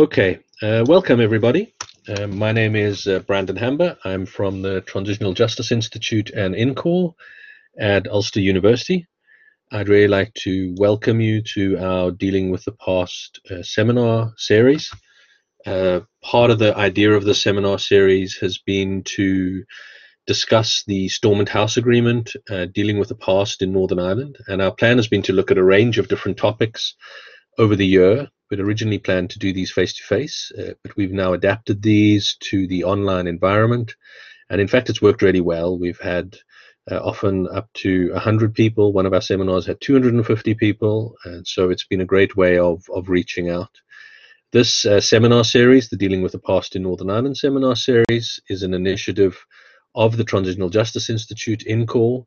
Okay, uh, welcome everybody. Uh, my name is uh, Brandon Hamber. I'm from the Transitional Justice Institute and INCORE at Ulster University. I'd really like to welcome you to our Dealing with the Past uh, seminar series. Uh, part of the idea of the seminar series has been to discuss the Stormont House Agreement, uh, dealing with the past in Northern Ireland. And our plan has been to look at a range of different topics over the year. We'd originally planned to do these face to face, but we've now adapted these to the online environment. And in fact, it's worked really well. We've had uh, often up to 100 people. One of our seminars had 250 people. And so it's been a great way of, of reaching out. This uh, seminar series, the Dealing with the Past in Northern Ireland seminar series, is an initiative of the Transitional Justice Institute, in INCORE,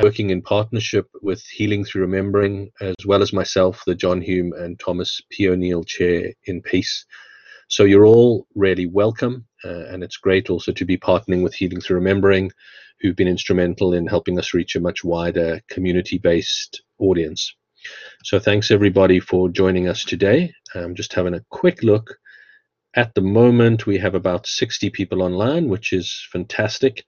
working in partnership with Healing Through Remembering, as well as myself, the John Hume and Thomas P. O'Neill Chair in Peace. So you're all really welcome, uh, and it's great also to be partnering with Healing Through Remembering, who've been instrumental in helping us reach a much wider community-based audience. So thanks everybody for joining us today. I'm just having a quick look. At the moment, we have about 60 people online, which is fantastic.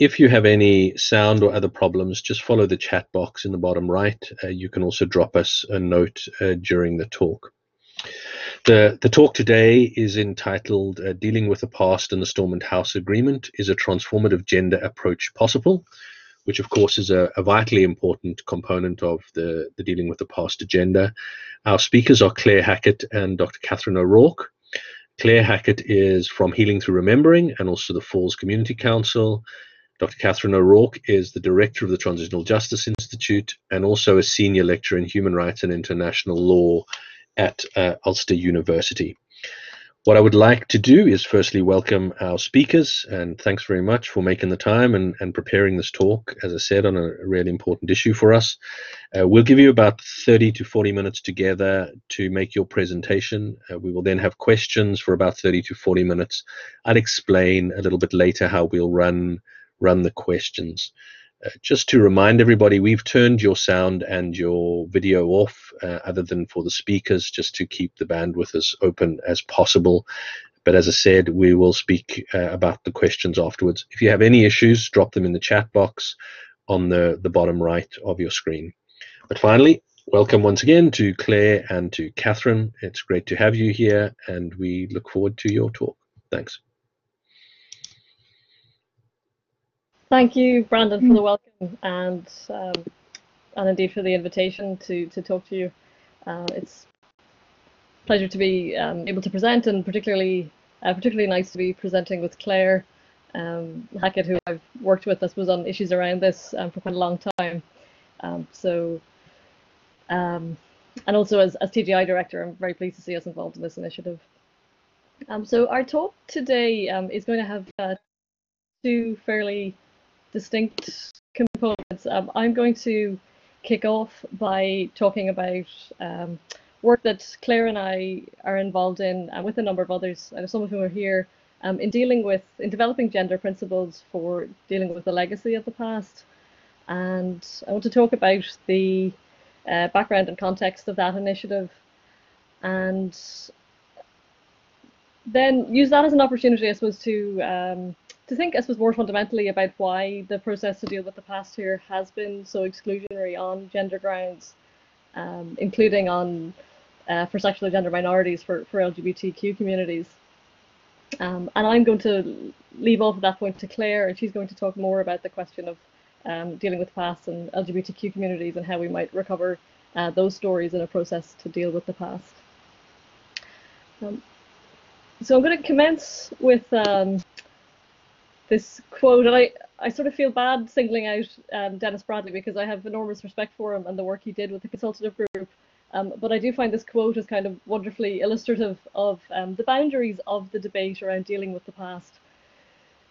If you have any sound or other problems, just follow the chat box in the bottom right. Uh, you can also drop us a note uh, during the talk. The, the talk today is entitled uh, Dealing with the Past and the Stormont House Agreement Is a Transformative Gender Approach Possible? which of course is a, a, vitally important component of the, the Dealing with the Past agenda. Our speakers are Claire Hackett and Dr. Catherine O'Rourke. Claire Hackett is from Healing Through Remembering and also the Falls Community Council. Dr. Catherine O'Rourke is the director of the Transitional Justice Institute and also a senior lecturer in human rights and international law at uh, Ulster University. What I would like to do is firstly welcome our speakers and thanks very much for making the time and, and preparing this talk, as I said, on a really important issue for us. Uh, we'll give you about 30 to 40 minutes together to make your presentation. Uh, we will then have questions for about 30 to 40 minutes. I'll explain a little bit later how we'll run run the questions. Uh, just to remind everybody, we've turned your sound and your video off, uh, other than for the speakers, just to keep the bandwidth as open as possible. But as I said, we will speak uh, about the questions afterwards. If you have any issues, drop them in the chat box on the, the bottom right of your screen. But finally, welcome once again to Claire and to Catherine. It's great to have you here, and we look forward to your talk. Thanks. Thank you, Brandon, for the welcome and um, and indeed for the invitation to to talk to you. Uh, it's a pleasure to be um, able to present, and particularly uh, particularly nice to be presenting with Claire um, Hackett, who I've worked with, I suppose, on issues around this um, for quite a long time. Um, so, um, and also as as TJI director, I'm very pleased to see us involved in this initiative. so our talk today is going to have uh, two fairly distinct components. Um, I'm going to kick off by talking about um, work that Claire and I are involved in, and with a number of others, and some of whom are here, um, in dealing with, in developing gender principles for dealing with the legacy of the past. And I want to talk about the uh, background and context of that initiative, and then use that as an opportunity, I suppose, to um, to think, I suppose, more fundamentally about why the process to deal with the past here has been so exclusionary on gender grounds, um, including on uh, for sexual and gender minorities, for, for LGBTQ communities. Um, and I'm going to leave off at that point to Claire, and she's going to talk more about the question of um, dealing with the past and LGBTQ communities and how we might recover uh, those stories in a process to deal with the past. Um, so I'm going to commence with um, this quote, and I, I sort of feel bad singling out um, Dennis Bradley because I have enormous respect for him and the work he did with the consultative group. Um, but I do find this quote is kind of wonderfully illustrative of um, the boundaries of the debate around dealing with the past.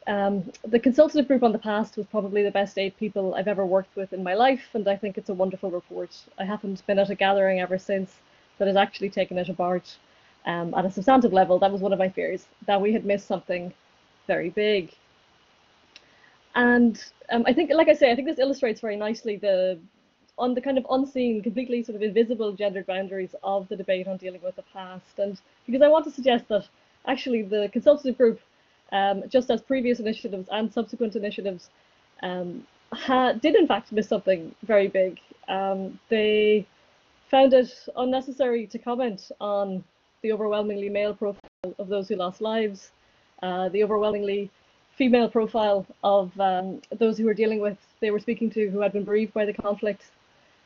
Um, the consultative group on the past was probably the best eight people I've ever worked with in my life, and I think it's a wonderful report. I haven't been at a gathering ever since that has actually taken it apart um, at a substantive level. That was one of my fears, that we had missed something very big. And um, I think, like I say, I think this illustrates very nicely the on the kind of unseen, completely sort of invisible gendered boundaries of the debate on dealing with the past. And because I want to suggest that actually the consultative group, um, just as previous initiatives and subsequent initiatives, um, did in fact miss something very big. Um, they found it unnecessary to comment on the overwhelmingly male profile of those who lost lives, uh, the overwhelmingly female profile of um, those who were dealing with, they were speaking to who had been bereaved by the conflict.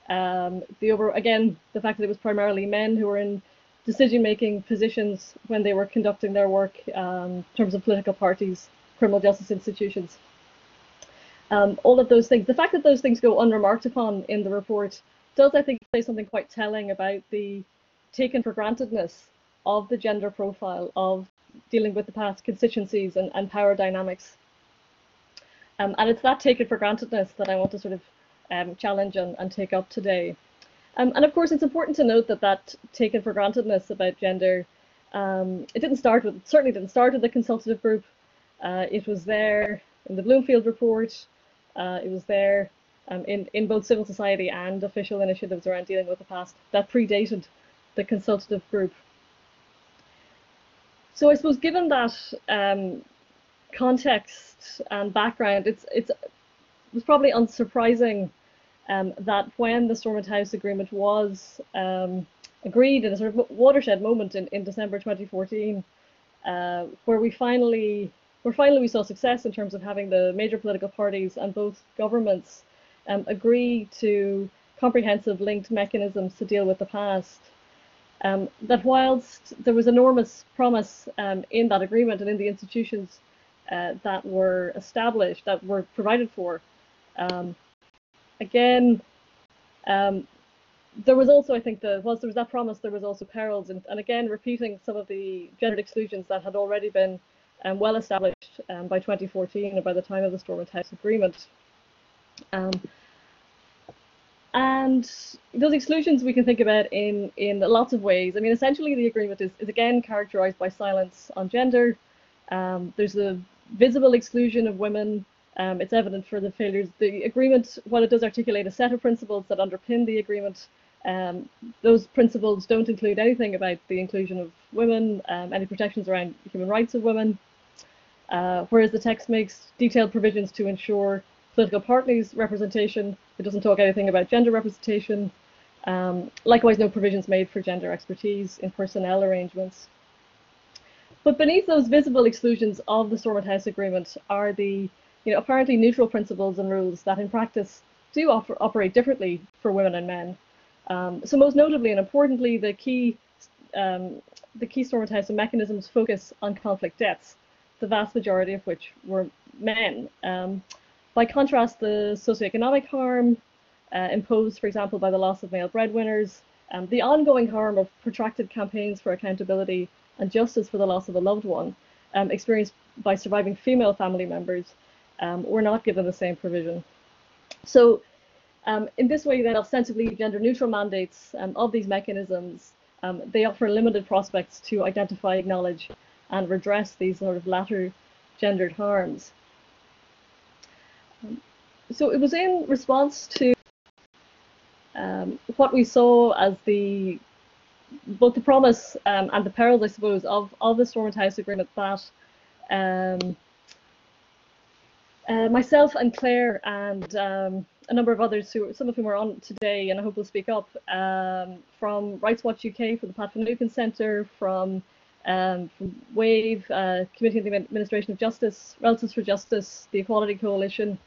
Um, the over again, the fact that it was primarily men who were in decision-making positions when they were conducting their work um, in terms of political parties, criminal justice institutions. Um, all of those things. The fact that those things go unremarked upon in the report does, I think, say something quite telling about the taken for grantedness of the gender profile of dealing with the past constituencies and, and power dynamics. Um, and it's that taken for grantedness that I want to sort of um, challenge and, and, take up today. Um, and of course, it's important to note that that taken for grantedness about gender, um, it didn't start with, certainly didn't start with the consultative group. Uh, it was there in the Bloomfield report. Uh, it was there um, in, in both civil society and official initiatives around dealing with the past that predated the consultative group. So I suppose given that um, context and background, it's it's it was probably unsurprising um, that when the Stormont House Agreement was um, agreed in a sort of watershed moment in, in December 2014, uh, where we finally where finally we saw success in terms of having the major political parties and both governments um, agree to comprehensive linked mechanisms to deal with the past um, that whilst there was enormous promise um, in that agreement and in the institutions uh, that were established, that were provided for, um, again, um, there was also, I think, the whilst there was that promise, there was also perils, and, and again, repeating some of the gendered exclusions that had already been um, well established um, by 2014 and by the time of the Stormont House Agreement. And those exclusions we can think about in, in lots of ways. I mean, essentially, the agreement is, is again characterized by silence on gender. Um, there's a visible exclusion of women. Um, it's evident for the failures. The agreement, while it does articulate a set of principles that underpin the agreement, um, those principles don't include anything about the inclusion of women, um, any protections around human rights of women. Uh, whereas the text makes detailed provisions to ensure political parties representation. It doesn't talk anything about gender representation. Um, likewise, no provisions made for gender expertise in personnel arrangements. But beneath those visible exclusions of the Stormont House Agreement are the you know, apparently neutral principles and rules that in practice do offer, operate differently for women and men. Um, so most notably and importantly, the key, um, the key Stormont House mechanisms focus on conflict deaths, the vast majority of which were men. Um, by contrast, the socioeconomic harm uh, imposed, for example, by the loss of male breadwinners, um, the ongoing harm of protracted campaigns for accountability and justice for the loss of a loved one um, experienced by surviving female family members um, were not given the same provision. So um, in this way, then, ostensibly gender neutral mandates um, of these mechanisms, um, they offer limited prospects to identify, acknowledge, and redress these sort of latter gendered harms so it was in response to um, what we saw as the both the promise um, and the perils, I suppose, of, of the Stormont House Agreement that um, uh, myself and Claire and um, a number of others, who some of whom are on today, and I hope will speak up, um, from Rights Watch UK, from the Pat Finucane Centre, from, um, from WAVE, uh, Committee on the Administration of Justice, Relatives for Justice, the Equality Coalition,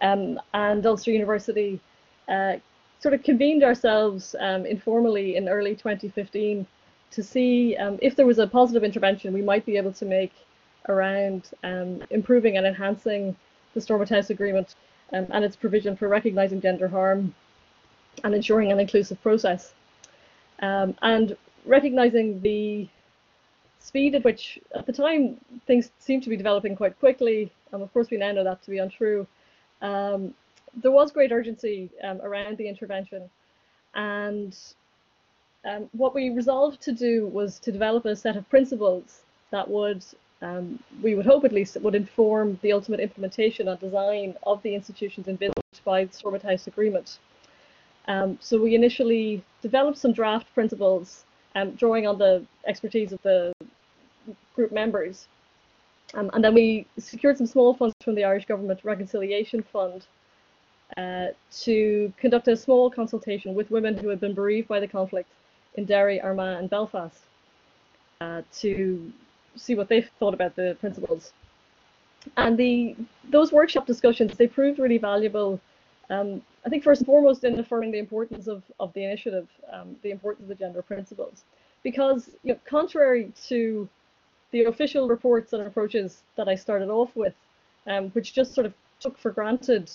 um, and Ulster University uh, sort of convened ourselves um, informally in early 2015 to see um, if there was a positive intervention we might be able to make around um, improving and enhancing the Stormont House Agreement um, and its provision for recognising gender harm and ensuring an inclusive process. Um, and recognising the speed at which, at the time, things seemed to be developing quite quickly, and of course we now know that to be untrue, um, there was great urgency um, around the intervention. And um, what we resolved to do was to develop a set of principles that would, um, we would hope at least, would inform the ultimate implementation and design of the institutions envisaged by the Stormont House Agreement. Um, so we initially developed some draft principles, drawing on the expertise of the group members. Um, and then we secured some small funds from the Irish Government Reconciliation Fund uh, to conduct a small consultation with women who had been bereaved by the conflict in Derry, Armagh, and Belfast uh, to see what they thought about the principles. And the those workshop discussions they proved really valuable. Um, I think first and foremost in affirming the importance of, of the initiative, um, the importance of the gender principles, because you know, contrary to the official reports and approaches that I started off with, um, which just sort of took for granted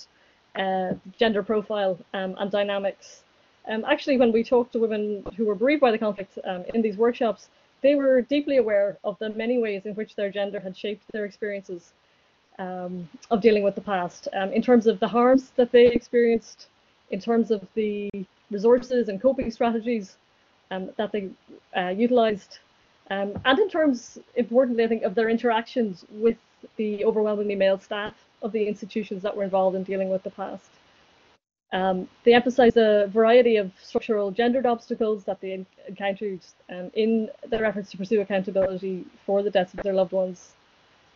uh, gender profile um, and dynamics. Um, actually, when we talked to women who were bereaved by the conflict um, in these workshops, they were deeply aware of the many ways in which their gender had shaped their experiences um, of dealing with the past, um, in terms of the harms that they experienced, in terms of the resources and coping strategies that they uh, utilized, and in terms, importantly, I think, of their interactions with the overwhelmingly male staff of the institutions that were involved in dealing with the past. Um, they emphasise a variety of structural gendered obstacles that they encountered um, in their efforts to pursue accountability for the deaths of their loved ones.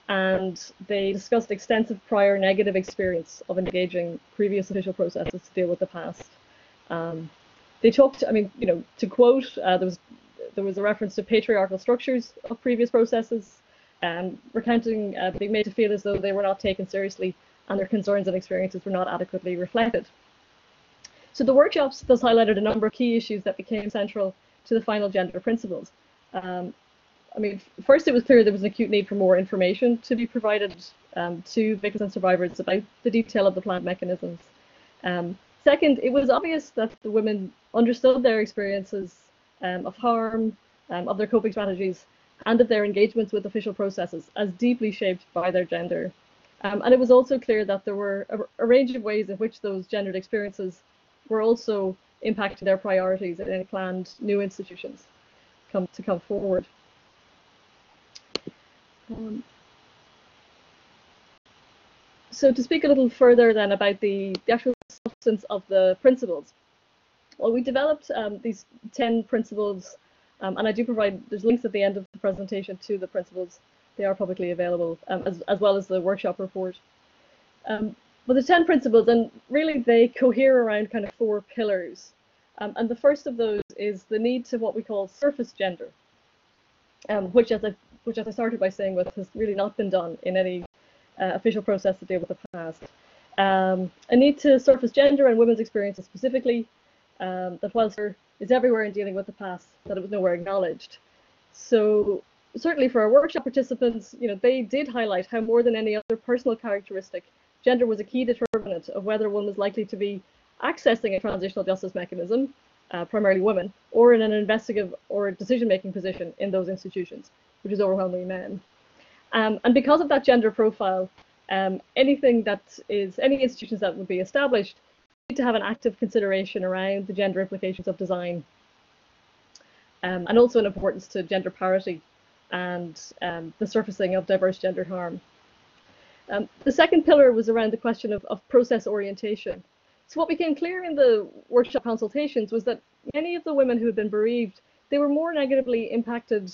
And they discussed extensive prior negative experience of engaging previous official processes to deal with the past. Um, they talked, I mean, you know, to quote, uh, there was there was a reference to patriarchal structures of previous processes um, recounting uh, being made to feel as though they were not taken seriously and their concerns and experiences were not adequately reflected. So the workshops thus highlighted a number of key issues that became central to the final gender principles. Um, I mean, first it was clear there was an acute need for more information to be provided um, to victims and survivors about the detail of the planned mechanisms. Um, second, it was obvious that the women understood their experiences um, of harm, um, of their coping strategies, and of their engagements with official processes as deeply shaped by their gender. Um, and it was also clear that there were a, a, range of ways in which those gendered experiences were also impacting their priorities in any planned new institutions come to come forward. Um, so to speak a little further then about the, the actual substance of the principles. Well, we developed um, these 10 principles um, and I do provide, there's links at the end of the presentation to the principles. They are publicly available, um, as, as well as the workshop report. Um, but the 10 principles, and really they cohere around kind of four pillars. Um, and the first of those is the need to what we call surface gender, um, which, as I, which, as I started by saying, with has really not been done in any uh, official process to deal with the past. Um, a need to surface gender and women's experiences specifically, that whilst there is everywhere in dealing with the past that it was nowhere acknowledged. So certainly for our workshop participants, you know, they did highlight how more than any other personal characteristic, gender was a key determinant of whether one was likely to be accessing a transitional justice mechanism, uh, primarily women, or in an investigative or decision-making position in those institutions, which is overwhelmingly men. Um, and because of that gender profile, um, anything that is, any institutions that would be established to have an active consideration around the gender implications of design um, and also an importance to gender parity and um, the surfacing of diverse gender harm. Um, the second pillar was around the question of, of process orientation. So what became clear in the workshop consultations was that many of the women who had been bereaved, they were more negatively impacted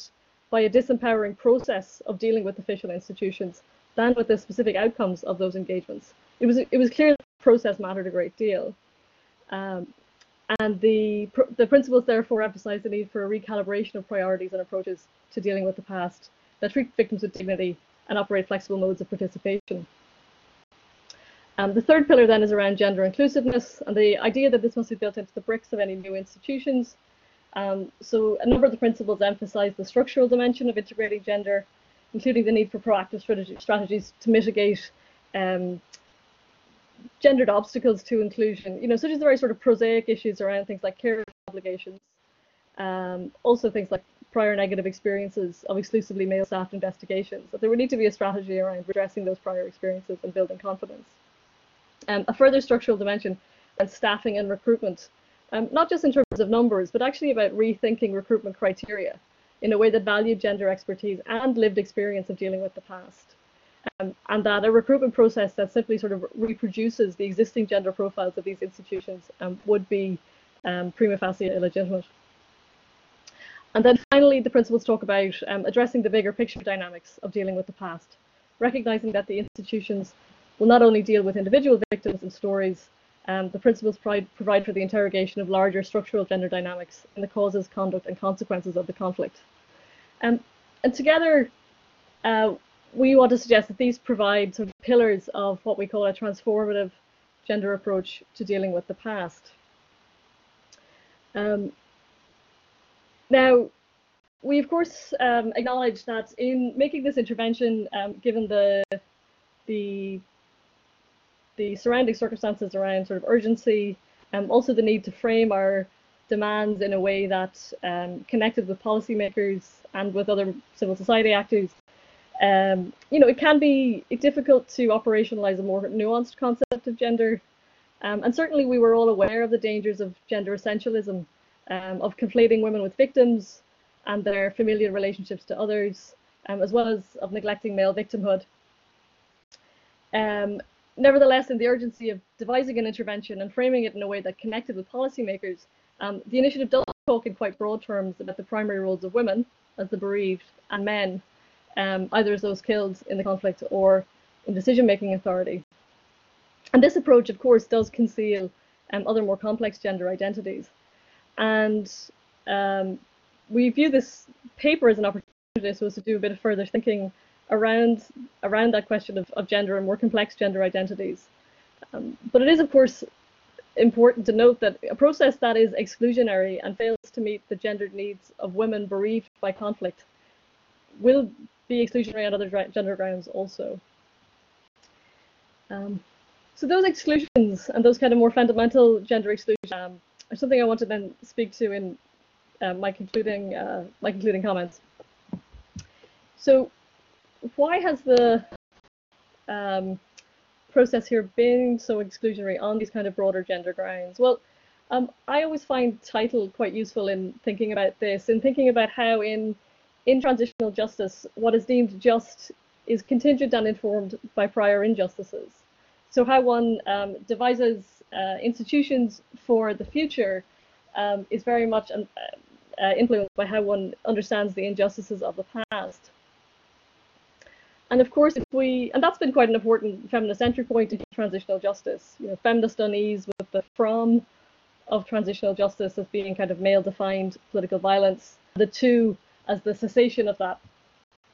by a disempowering process of dealing with official institutions than with the specific outcomes of those engagements. It was, it was clear process mattered a great deal. Um, and the, the principles therefore emphasize the need for a recalibration of priorities and approaches to dealing with the past that treat victims with dignity and operate flexible modes of participation. Um, the third pillar then is around gender inclusiveness and the idea that this must be built into the bricks of any new institutions. Um, so a number of the principles emphasize the structural dimension of integrating gender, including the need for proactive strategies to mitigate um, gendered obstacles to inclusion, you know, such as the very sort of prosaic issues around things like care obligations, um, also things like prior negative experiences of exclusively male staffed investigations, that there would need to be a strategy around addressing those prior experiences and building confidence. Um, a further structural dimension and staffing and recruitment, um, not just in terms of numbers, but actually about rethinking recruitment criteria in a way that valued gender expertise and lived experience of dealing with the past um, and that a recruitment process that simply sort of reproduces the existing gender profiles of these institutions um, would be um, prima facie illegitimate. And then finally, the principles talk about um, addressing the bigger picture dynamics of dealing with the past, recognizing that the institutions will not only deal with individual victims and stories, um, the principles provide, for the interrogation of larger structural gender dynamics in the causes, conduct, and consequences of the conflict. Um, and together, uh, we want to suggest that these provide sort of pillars of what we call a transformative gender approach to dealing with the past. Um, now, we of course um, acknowledge that in making this intervention, um, given the the the surrounding circumstances around sort of urgency, and um, also the need to frame our demands in a way that um, connected with policymakers and with other civil society actors. Um, you know, it can be difficult to operationalize a more nuanced concept of gender. Um, and certainly we were all aware of the dangers of gender essentialism, um, of conflating women with victims and their familial relationships to others, um, as well as of neglecting male victimhood. Um, nevertheless, in the urgency of devising an intervention and framing it in a way that connected with policymakers, um, the initiative does talk in quite broad terms about the primary roles of women as the bereaved and men, um, either as those killed in the conflict or in decision-making authority. And this approach, of course, does conceal um, other more complex gender identities. And um, we view this paper as an opportunity so as to do a bit of further thinking around around that question of, of gender and more complex gender identities. Um, but it is, of course, important to note that a process that is exclusionary and fails to meet the gendered needs of women bereaved by conflict will be exclusionary on other gender grounds also. Um, so those exclusions and those kind of more fundamental gender exclusions um, are something I want to then speak to in uh, my concluding uh, my concluding comments. So, why has the um, process here been so exclusionary on these kind of broader gender grounds? Well, um, I always find Teitel quite useful in thinking about this, in thinking about how in in transitional justice, what is deemed just is contingent and informed by prior injustices. So how one um, devises uh, institutions for the future um, is very much um, uh, influenced by how one understands the injustices of the past. And of course, if we, and that's been quite an important feminist entry point into transitional justice, you know, feminist unease with the from of transitional justice as being kind of male-defined political violence, the two as the cessation of that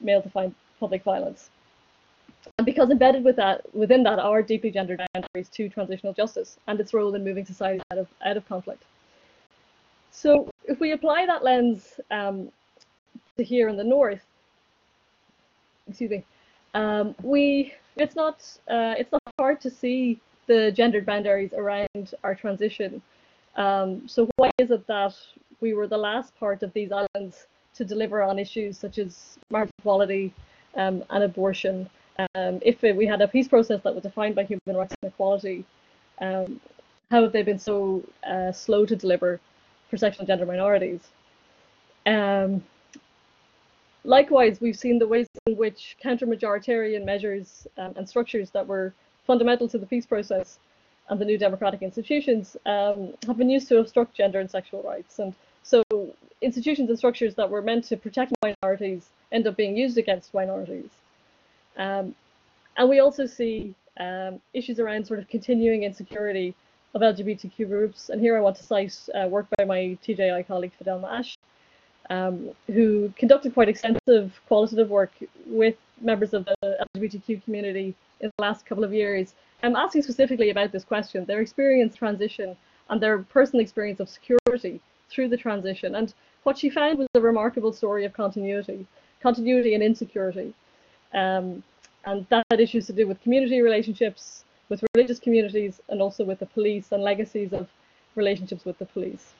male-defined public violence. And because embedded with that, within that are deeply gendered boundaries to transitional justice and its role in moving society out of, out of conflict. So if we apply that lens um, to here in the north, excuse me, um, we it's not uh, it's not hard to see the gendered boundaries around our transition. Um, so why is it that we were the last part of these islands to deliver on issues such as marriage equality um, and abortion? Um, if we had a peace process that was defined by human rights and equality, um, how have they been so uh, slow to deliver for sexual and gender minorities? Um, likewise, we've seen the ways in which counter-majoritarian measures um, and structures that were fundamental to the peace process and the new democratic institutions um, have been used to obstruct gender and sexual rights. And so institutions and structures that were meant to protect minorities end up being used against minorities. Um, and we also see um, issues around sort of continuing insecurity of LGBTQ groups. And here I want to cite uh, work by my TJI colleague Fidelma Ashe, um, who conducted quite extensive qualitative work with members of the LGBTQ community in the last couple of years. I'm asking specifically about this question, their experience transition and their personal experience of security through the transition. And what she found was a remarkable story of continuity, continuity and insecurity. Um, and that had issues to do with community relationships, with religious communities, and also with the police and legacies of relationships with the police.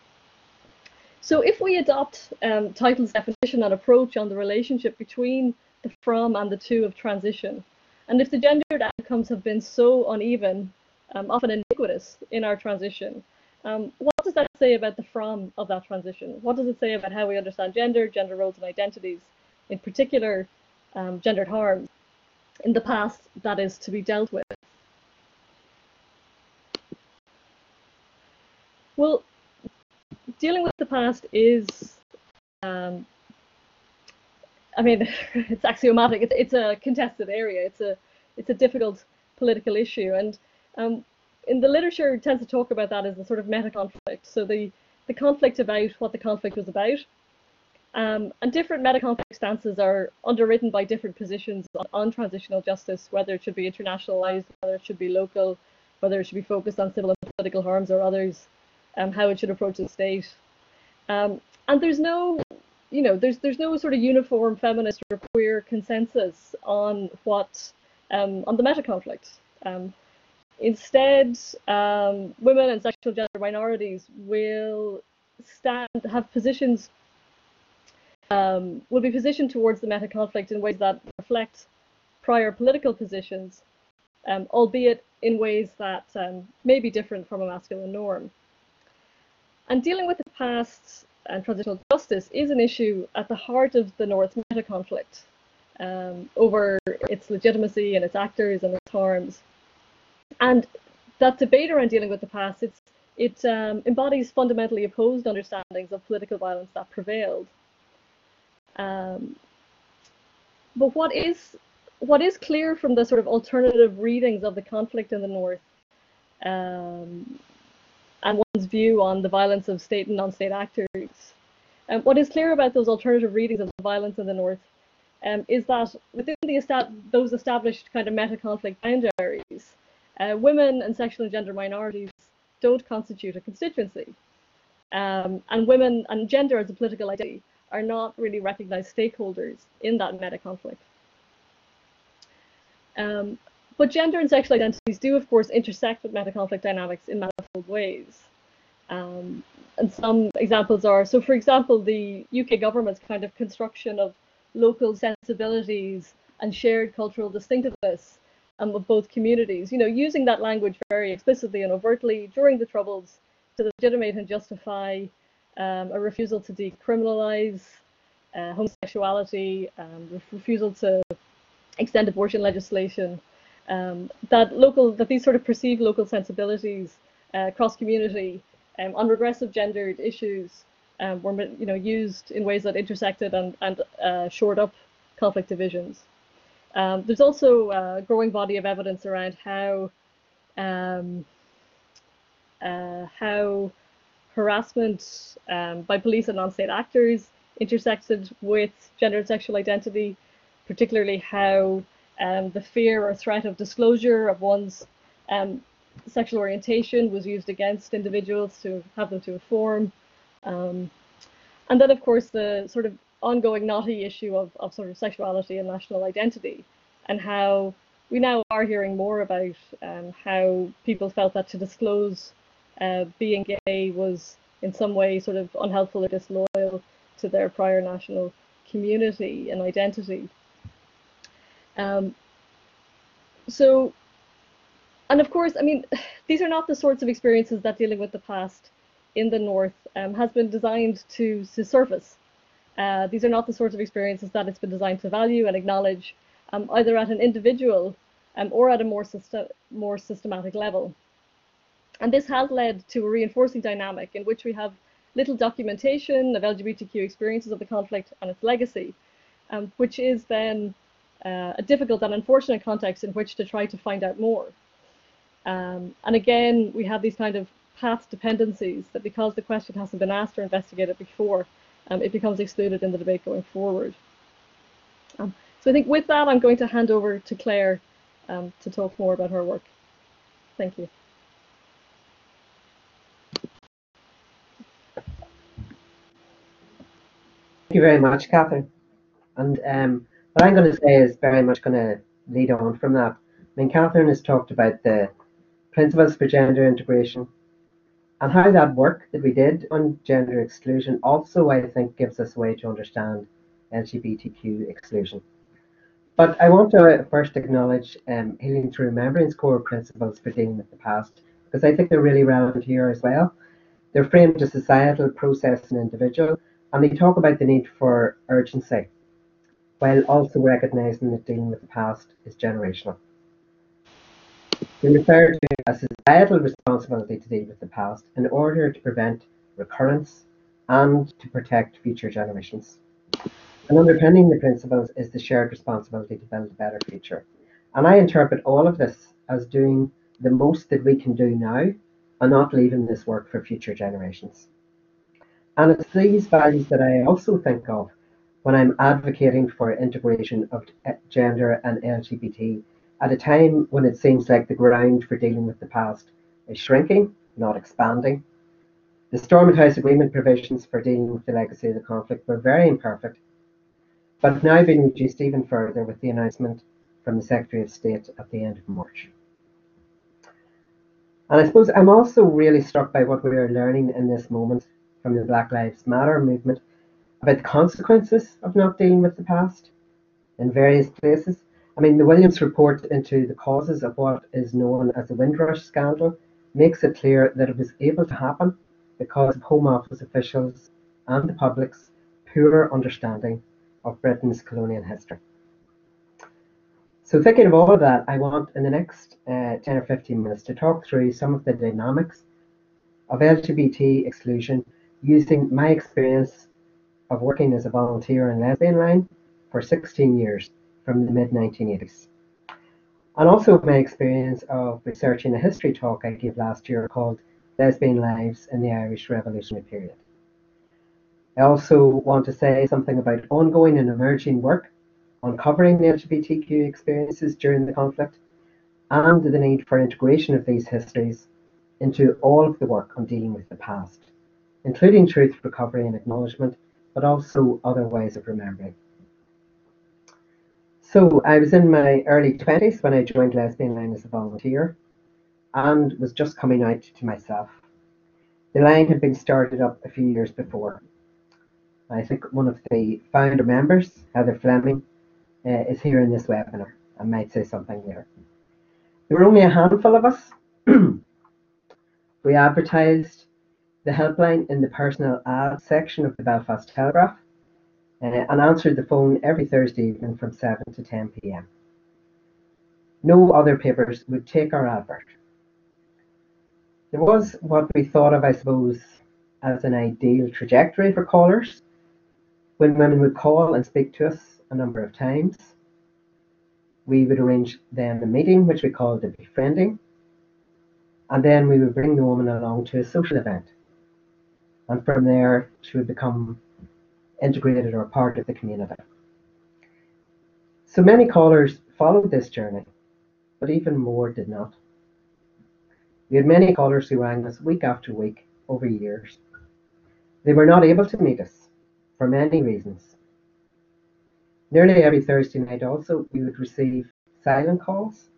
So if we adopt um, Teitel's definition and approach on the relationship between the from and the to of transition, and if the gendered outcomes have been so uneven, um, often iniquitous in our transition, um, what does that say about the from of that transition? What does it say about how we understand gender, gender roles and identities, in particular um, gendered harm in the past that is to be dealt with? Well, dealing with the past is, um, I mean, it's axiomatic. It's, it's a contested area. It's a it's a difficult political issue, and um, in the literature tends to talk about that as a sort of meta conflict. So the the conflict about what the conflict was about, um, and different meta conflict stances are underwritten by different positions on, on transitional justice, whether it should be internationalized, whether it should be local, whether it should be focused on civil and political harms or others, um, how it should approach the state. Um, and there's no, you know, there's there's no sort of uniform feminist or queer consensus on what um, on the meta conflict. Um, instead, um, women and sexual gender minorities will stand have positions um, will be positioned towards the meta conflict in ways that reflect prior political positions, um, albeit in ways that um, may be different from a masculine norm. And dealing with the past and transitional justice is an issue at the heart of the North meta conflict um, over its legitimacy and its actors and its harms. And that debate around dealing with the past, it um, embodies fundamentally opposed understandings of political violence that prevailed. Um, but what is what is clear from the sort of alternative readings of the conflict in the north um, and one's view on the violence of state and non-state actors. Um, what is clear about those alternative readings of the violence in the north um, is that within the those established kind of meta-conflict boundaries, uh, women and sexual and gender minorities don't constitute a constituency. Um, and women and gender as a political identity are not really recognized stakeholders in that meta conflict. Um, but gender and sexual identities do, of course, intersect with meta conflict dynamics in manifold ways. Um, and some examples are so, for example, the UK government's kind of construction of local sensibilities and shared cultural distinctiveness um, of both communities, you know, using that language very explicitly and overtly during the Troubles to legitimate and justify um, a refusal to decriminalize uh, homosexuality, um, refusal to extend abortion legislation, um, that local that these sort of perceived local sensibilities uh, cross community um, on regressive gendered issues um, were you know used in ways that intersected and and uh, shored up conflict divisions. Um, there's also a growing body of evidence around how um, uh, how harassment um, by police and non-state actors intersected with gender and sexual identity, particularly how um, the fear or threat of disclosure of one's um, sexual orientation was used against individuals to have them to inform. Um, and then, of course, the sort of ongoing knotty issue of, of sort of sexuality and national identity, and how we now are hearing more about um, how people felt that to disclose uh, being gay was in some way sort of unhelpful or disloyal to their prior national community and identity. Um, so, and of course, I mean, these are not the sorts of experiences that dealing with the past in the North um, has been designed to, to surface. Uh, these are not the sorts of experiences that it's been designed to value and acknowledge, um, either at an individual um, or at a more, system, more systematic level. And this has led to a reinforcing dynamic in which we have little documentation of LGBTQ experiences of the conflict and its legacy, um, which is then uh, a difficult and unfortunate context in which to try to find out more. Um, and again, we have these kind of path dependencies that because the question hasn't been asked or investigated before, um, it becomes excluded in the debate going forward. Um, so I think with that, I'm going to hand over to Claire um, to talk more about her work. Thank you. Thank you very much, Catherine. And um, what I'm going to say is very much going to lead on from that. I mean, Catherine has talked about the principles for gender integration and how that work that we did on gender exclusion also, I think, gives us a way to understand LGBTQ exclusion. But I want to first acknowledge um, Healing Through Remembrance core principles for dealing with the past, because I think they're really relevant here as well. They're framed as societal, process, and individual, and they talk about the need for urgency, while also recognizing that dealing with the past is generational. They refer to a societal responsibility to deal with the past in order to prevent recurrence and to protect future generations. And underpinning the principles is the shared responsibility to build a better future. And I interpret all of this as doing the most that we can do now and not leaving this work for future generations. And it's these values that I also think of when I'm advocating for integration of gender and LGBT at a time when it seems like the ground for dealing with the past is shrinking, not expanding. The Stormont House Agreement provisions for dealing with the legacy of the conflict were very imperfect, but have now been reduced even further with the announcement from the Secretary of State at the end of March. And I suppose I'm also really struck by what we are learning in this moment from the Black Lives Matter movement about the consequences of not dealing with the past in various places. I mean, the Williams report into the causes of what is known as the Windrush scandal makes it clear that it was able to happen because of Home Office officials and the public's poor understanding of Britain's colonial history. So thinking of all of that, I want in the next uh, 10 or 15 minutes to talk through some of the dynamics of LGBT exclusion using my experience of working as a volunteer in Lesbian Line for 16 years from the mid 1980s. And also my experience of researching a history talk I gave last year called Lesbian Lives in the Irish Revolutionary Period. I also want to say something about ongoing and emerging work uncovering LGBTQ experiences during the conflict and the need for integration of these histories into all of the work on dealing with the past, including truth recovery and acknowledgement but also other ways of remembering. So I was in my early 20s when I joined Lesbian Line as a volunteer and was just coming out to myself. The line had been started up a few years before. I think one of the founder members, Heather Fleming, uh, is here in this webinar. I might say something there. There were only a handful of us. we advertised the helpline in the personal ad section of the Belfast Telegraph uh, and answered the phone every Thursday evening from 7 to 10 pm. No other papers would take our advert. There was what we thought of, I suppose, as an ideal trajectory for callers when women would call and speak to us a number of times. We would arrange then a meeting, which we called a befriending, and then we would bring the woman along to a social event and from there she would become integrated or a part of the community. So many callers followed this journey, but even more did not. We had many callers who rang us week after week over years. They were not able to meet us for many reasons. Nearly every Thursday night also we would receive silent calls,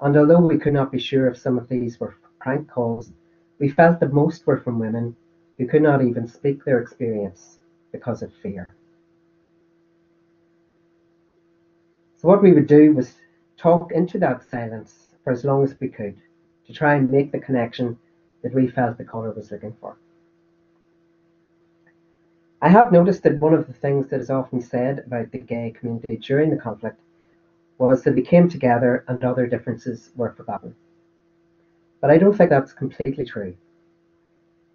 and although we could not be sure if some of these were prank calls, we felt that most were from women who could not even speak their experience because of fear. So what we would do was talk into that silence for as long as we could to try and make the connection that we felt the caller was looking for. I have noticed that one of the things that is often said about the gay community during the conflict was that we came together and other differences were forgotten. But I don't think that's completely true.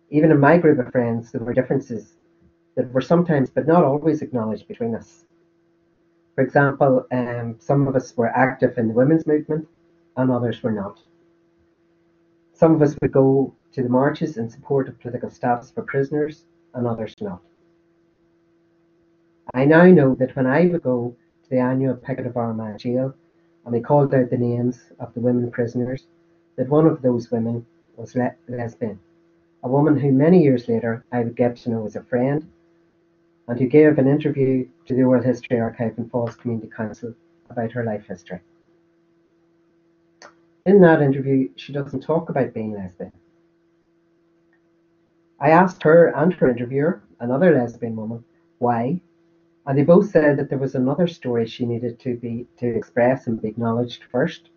Even in my group of friends, there were differences that were sometimes, but not always, acknowledged between us. For example, um, some of us were active in the women's movement and others were not. Some of us would go to the marches in support of political status for prisoners and others not. I now know that when I would go to the annual Picket of Armagh jail and we called out the names of the women prisoners, that one of those women was le- lesbian a woman who many years later I would get to know as a friend and who gave an interview to the Oral History Archive and Falls Community Council about her life history. In that interview, she doesn't talk about being lesbian. I asked her and her interviewer, another lesbian woman, why, and they both said that there was another story she needed to be to express and be acknowledged first,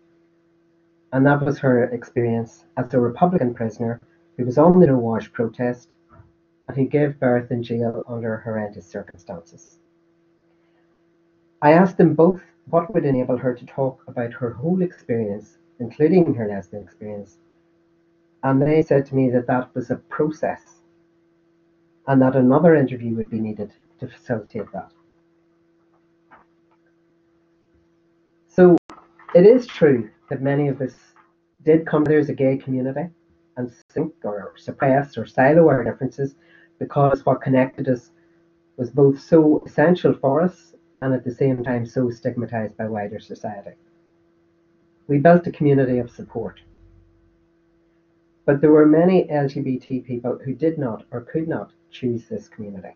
and that was her experience as a Republican prisoner he was on the No Wash protest, he gave birth in jail under horrendous circumstances. I asked them both what would enable her to talk about her whole experience, including her lesbian experience, and they said to me that that was a process. and that another interview would be needed to facilitate that. So it is true that many of us did come there as a gay community and sink or suppress or silo our differences because what connected us was both so essential for us and at the same time so stigmatized by wider society. We built a community of support. But there were many LGBT people who did not or could not choose this community.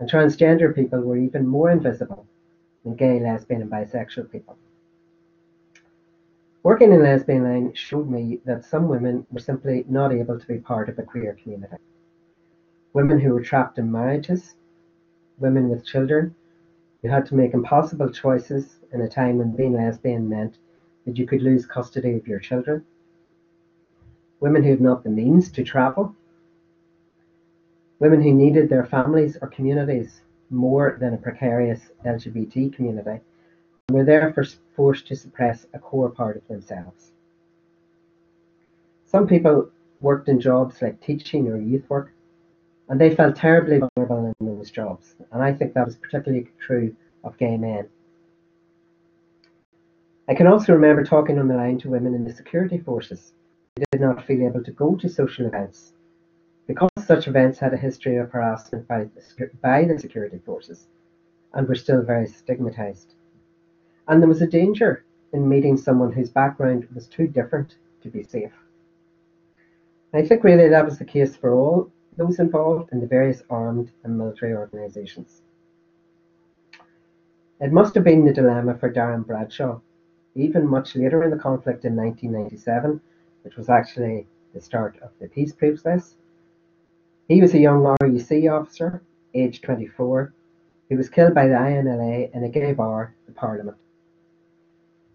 And transgender people were even more invisible than gay, lesbian, and bisexual people. Working in Lesbian Line showed me that some women were simply not able to be part of a queer community. Women who were trapped in marriages, women with children, who had to make impossible choices in a time when being lesbian meant that you could lose custody of your children, women who had not the means to travel, women who needed their families or communities more than a precarious LGBT community and were therefore forced to suppress a core part of themselves. Some people worked in jobs like teaching or youth work, and they felt terribly vulnerable in those jobs. And I think that was particularly true of gay men. I can also remember talking on the line to women in the security forces who did not feel able to go to social events because such events had a history of harassment by the, by the security forces and were still very stigmatized. And there was a danger in meeting someone whose background was too different to be safe. I think really that was the case for all those involved in the various armed and military organisations. It must have been the dilemma for Darren Bradshaw, even much later in the conflict in 1997, which was actually the start of the peace process. He was a young RUC officer, aged 24, who was killed by the INLA in a gay bar, the Parliament.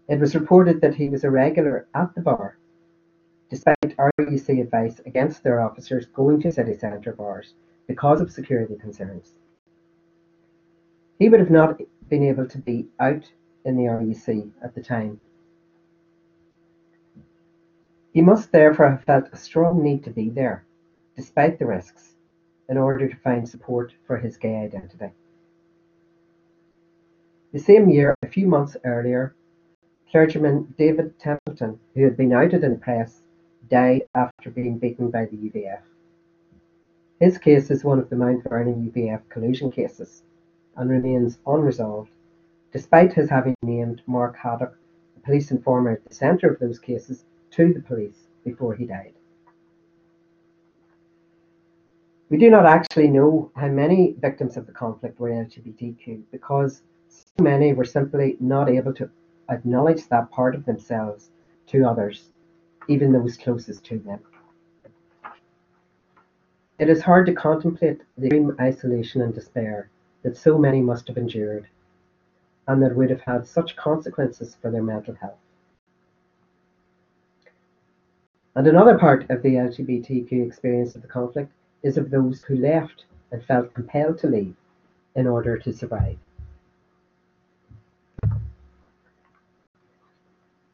It was reported that he was a regular at the bar, despite RUC advice against their officers going to city centre bars because of security concerns. He would have not been able to be out in the RUC at the time. He must therefore have felt a strong need to be there, despite the risks, in order to find support for his gay identity. The same year, a few months earlier, Clergyman David Templeton, who had been outed in the press, died after being beaten by the UVF. His case is one of the Mount Vernon UVF collusion cases and remains unresolved, despite his having named Mark Haddock, a police informer at the centre of those cases, to the police before he died. We do not actually know how many victims of the conflict were LGBTQ because so many were simply not able to acknowledge that part of themselves to others, even those closest to them. It is hard to contemplate the extreme isolation and despair that so many must have endured, and that would have had such consequences for their mental health. And another part of the LGBTQ experience of the conflict is of those who left and felt compelled to leave in order to survive.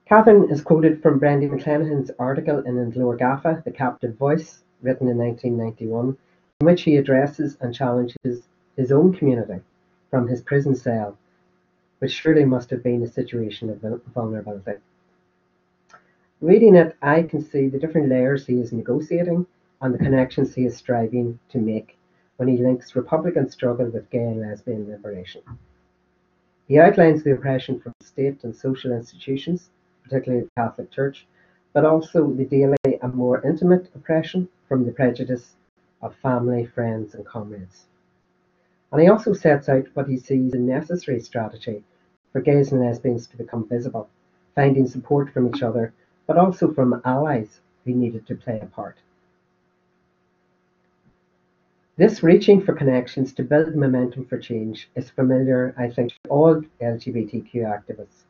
Catherine is quoted from Brendan McClenaghan's article in An-Glór Gafa, The Captive Voice, written in 1991, in which he addresses and challenges his own community from his prison cell, which surely must have been a situation of vulnerability. Reading it, I can see the different layers he is negotiating and the connections he is striving to make when he links Republican struggle with gay and lesbian liberation. He outlines the oppression from state and social institutions particularly the Catholic Church, but also the daily and more intimate oppression from the prejudice of family, friends, and comrades. And he also sets out what he sees a necessary strategy for gays and lesbians to become visible, finding support from each other, but also from allies who needed to play a part. This reaching for connections to build momentum for change is familiar, I think, to all LGBTQ activists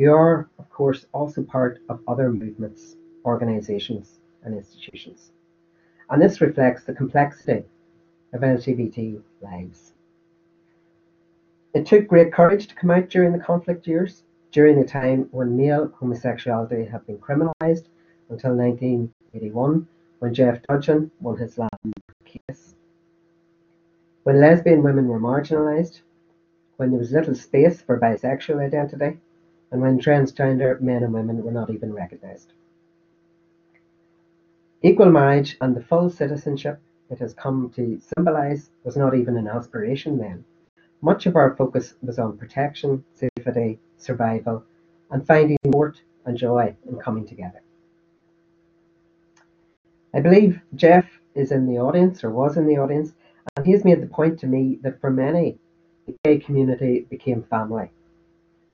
who are, of course, also part of other movements, organisations, and institutions. And this reflects the complexity of LGBT lives. It took great courage to come out during the conflict years, during a time when male homosexuality had been criminalised until 1981, when Jeff Dudgeon won his Latin case, when lesbian women were marginalised, when there was little space for bisexual identity, and when transgender men and women were not even recognised. Equal marriage and the full citizenship it has come to symbolise was not even an aspiration then. Much of our focus was on protection, safety, survival, and finding worth and joy in coming together. I believe Jeff is in the audience or was in the audience, and he has made the point to me that for many, the gay community became family.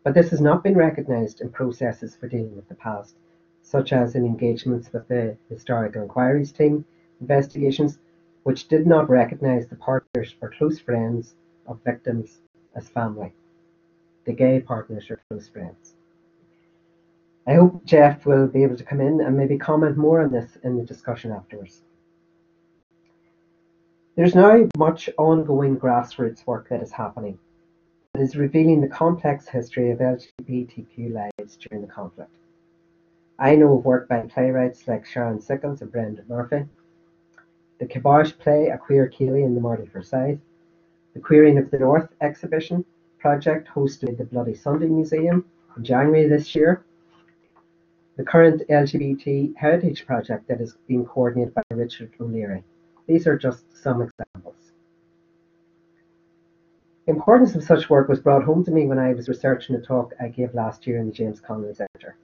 But this has not been recognised in processes for dealing with the past, such as in engagements with the Historical Enquiries team investigations, which did not recognise the partners or close friends of victims as family. The gay partners or close friends. I hope Jeff will be able to come in and maybe comment more on this in the discussion afterwards. There's now much ongoing grassroots work that is happening. It is revealing the complex history of LGBTQ lives during the conflict. I know of work by playwrights like Sharon Sickles and Brendan Murphy, the Kabosh play A Queer Ceilidh in the Marty Forsyth, the Queering of the North exhibition project hosted at the Bloody Sunday Museum in January this year, the current LGBT Heritage Project that is being coordinated by Richard O'Leary. These are just some examples. Importance of such work was brought home to me when I was researching a talk I gave last year in the James Connolly Centre.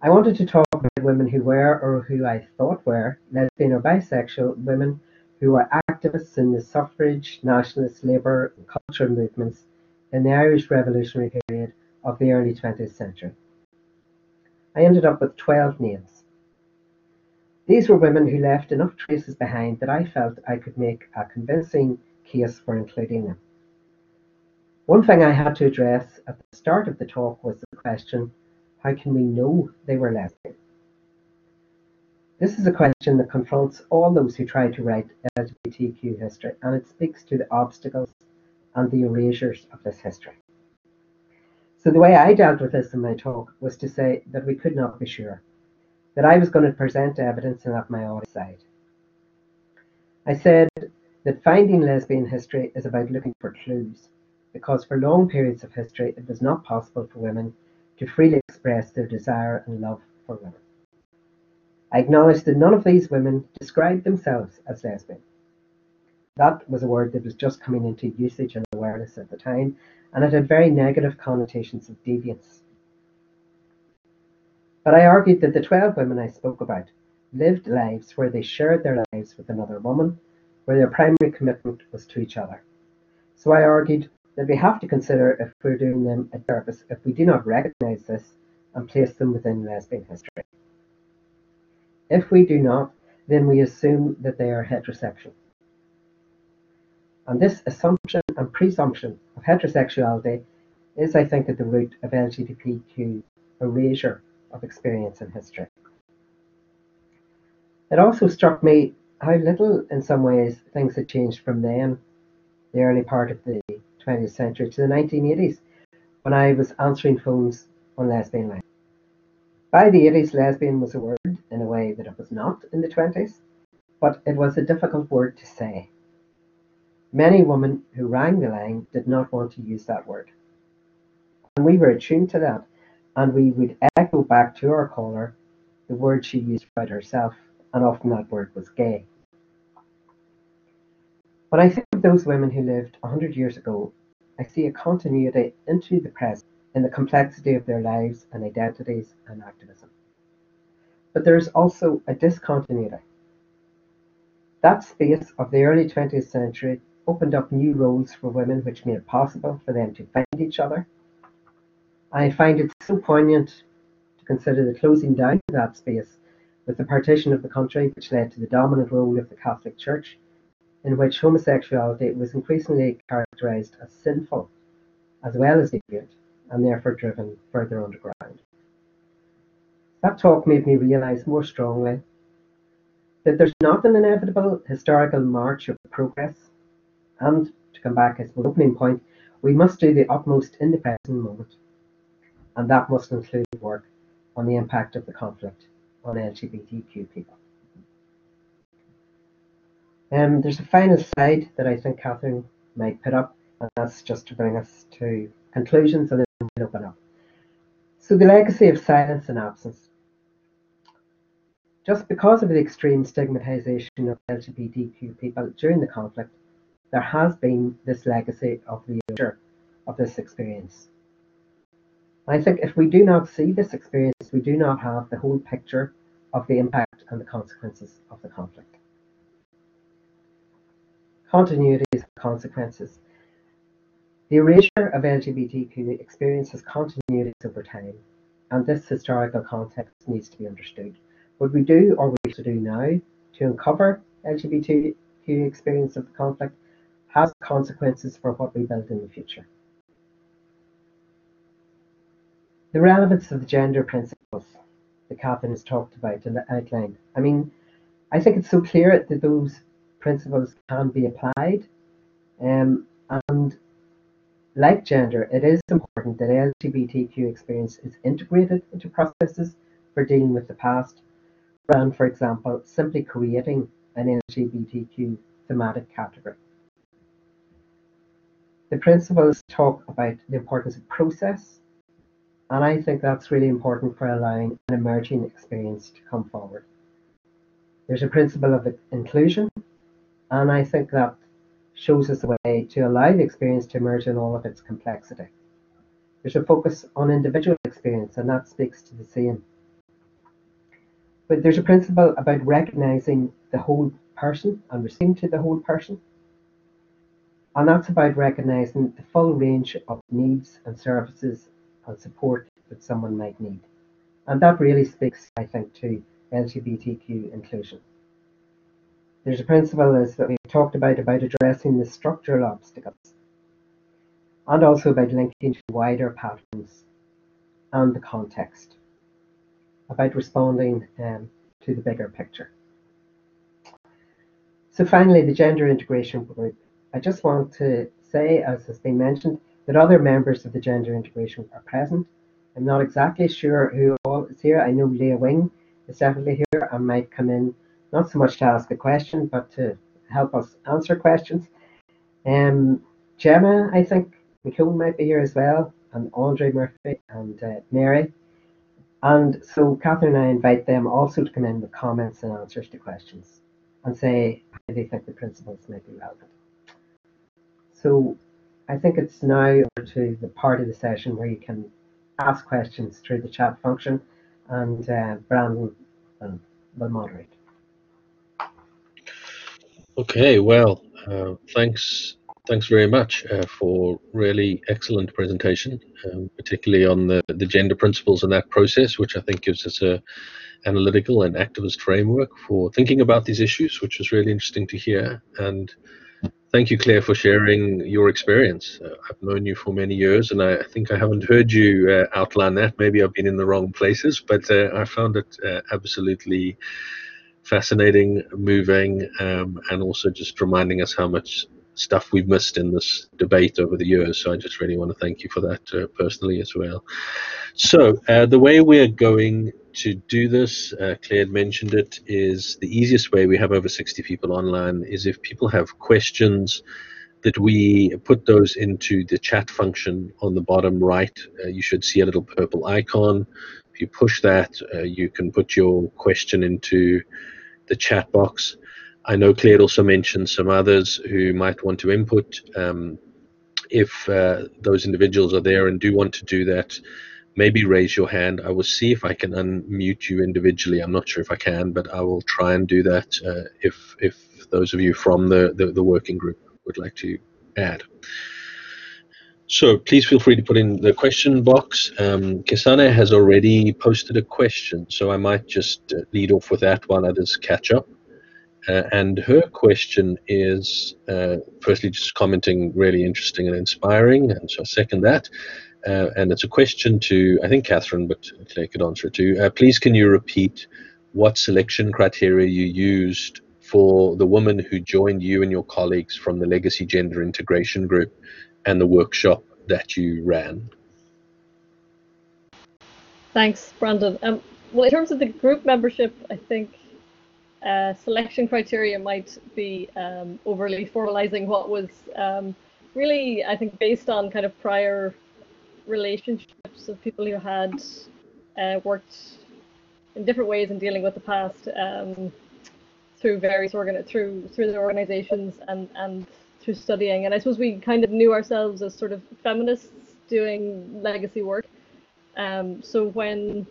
I wanted to talk about women who were, or who I thought were, lesbian or bisexual women who were activists in the suffrage, nationalist, labour and cultural movements in the Irish Revolutionary period of the early 20th century. I ended up with 12 names. These were women who left enough traces behind that I felt I could make a convincing case for including them. One thing I had to address at the start of the talk was the question how can we know they were lesbian? This is a question that confronts all those who try to write LGBTQ history, and it speaks to the obstacles and the erasures of this history. So the way I dealt with this in my talk was to say that we could not be sure, that I was going to present evidence and my own side. I said that finding lesbian history is about looking for clues, because for long periods of history it was not possible for women to freely express their desire and love for women. I acknowledge that none of these women described themselves as lesbian. That was a word that was just coming into usage and awareness at the time, and it had very negative connotations of deviance. But I argued that the 12 women I spoke about lived lives where they shared their lives with another woman, where their primary commitment was to each other. So I argued that we have to consider if we're doing them a service if we do not recognise this and place them within lesbian history. If we do not, then we assume that they are heterosexual. And this assumption and presumption of heterosexuality is, I think, at the root of LGBTQ erasure of experience and history. It also struck me how little, in some ways, things had changed from then, the early part of the 20th century, to the 1980s, when I was answering phones on lesbian line. By the 80s, lesbian was a word in a way that it was not in the 20s, but it was a difficult word to say. Many women who rang the line did not want to use that word. And we were attuned to that, and we would echo back to our caller the word she used about herself, and often that word was gay. When I think of those women who lived 100 years ago, I see a continuity into the present in the complexity of their lives and identities and activism. But there is also a discontinuity. That space of the early 20th century opened up new roles for women which made it possible for them to find each other. I find it so poignant to consider the closing down of that space with the partition of the country, which led to the dominant role of the Catholic Church, in which homosexuality was increasingly characterized as sinful as well as deviant and therefore driven further underground. That talk made me realise more strongly that there's not an inevitable historical march of progress, and to come back as my opening point, we must do the utmost in the present moment, and that must include work on the impact of the conflict on LGBTQ people. Um, there's a final slide that I think Catherine might put up, and that's just to bring us to conclusions and then we'll open up. So the legacy of silence and absence. Just because of the extreme stigmatization of LGBTQ people during the conflict, there has been this legacy of the erasure of this experience. I think if we do not see this experience, we do not have the whole picture of the impact and the consequences of the conflict. Continuities and consequences. The erasure of LGBTQ experience has continuities over time, and this historical context needs to be understood. What we do or we should do now to uncover LGBTQ experience of the conflict has consequences for what we build in the future. The relevance of the gender principles that Catherine has talked about and outlined. I mean, I think it's so clear that those principles can be applied. Um, and like gender, it is important that LGBTQ experience is integrated into processes for dealing with the past, and for example, simply creating an LGBTQ thematic category. The principles talk about the importance of process, and I think that's really important for allowing an emerging experience to come forward. There's a principle of inclusion, and I think that shows us a way to allow the experience to emerge in all of its complexity. There's a focus on individual experience, and that speaks to the same. But there's a principle about recognizing the whole person and responding to the whole person. And that's about recognizing the full range of needs and services and support that someone might need. And that really speaks, I think, to LGBTQ inclusion. There's a principle as that we've talked about about addressing the structural obstacles and also about linking to wider patterns and the context, about responding um, to the bigger picture. So finally, the gender integration group. I just want to say, as has been mentioned, that other members of the gender integration are present. I'm not exactly sure who all is here. I know Leah Wing is definitely here and might come in not so much to ask a question, but to help us answer questions. Um, Gemma, I think McCone might be here as well, and Andre Murphy and uh, Mary. And so Catherine and I invite them also to come in with comments and answers to questions and say how they think the principles might be relevant. So I think it's now to the part of the session where you can ask questions through the chat function and uh, Brandon will, will moderate. Okay, well, uh, thanks thanks very much uh, for really excellent presentation, um, particularly on the, the gender principles and that process, which I think gives us a analytical and activist framework for thinking about these issues, which was really interesting to hear. And thank you, Claire, for sharing your experience. Uh, I've known you for many years, and I, I think I haven't heard you uh, outline that. Maybe I've been in the wrong places, but uh, I found it uh, absolutely fascinating, moving, um, and also just reminding us how much stuff we've missed in this debate over the years. So I just really want to thank you for that uh, personally as well. So uh, the way we're going to do this, uh, Claire mentioned it, is the easiest way. We have over 60 people online. Is if people have questions that we put those into the chat function on the bottom right. Uh, you should see a little purple icon. If you push that, uh, you can put your question into the chat box. I know Claire also mentioned some others who might want to input. Um, if uh, those individuals are there and do want to do that, maybe raise your hand. I will see if I can unmute you individually. I'm not sure if I can, but I will try and do that uh, if if those of you from the, the, the working group would like to add. So please feel free to put in the question box. Um, Kisane has already posted a question, so I might just uh, lead off with that while others catch up. Uh, and her question is, uh, firstly, just commenting really interesting and inspiring, and so I second that. Uh, and it's a question to, I think, Catherine, but Claire could answer it too. Uh, please, can you repeat what selection criteria you used for the woman who joined you and your colleagues from the Legacy Gender Integration Group and the workshop that you ran? Thanks, Brandon. Um, well, in terms of the group membership, I think uh, selection criteria might be um, overly formalizing what was um, really, I think, based on kind of prior relationships of people who had uh, worked in different ways in dealing with the past um, through various organ through through the organizations and and through studying. And I suppose we kind of knew ourselves as sort of feminists doing legacy work. Um, so when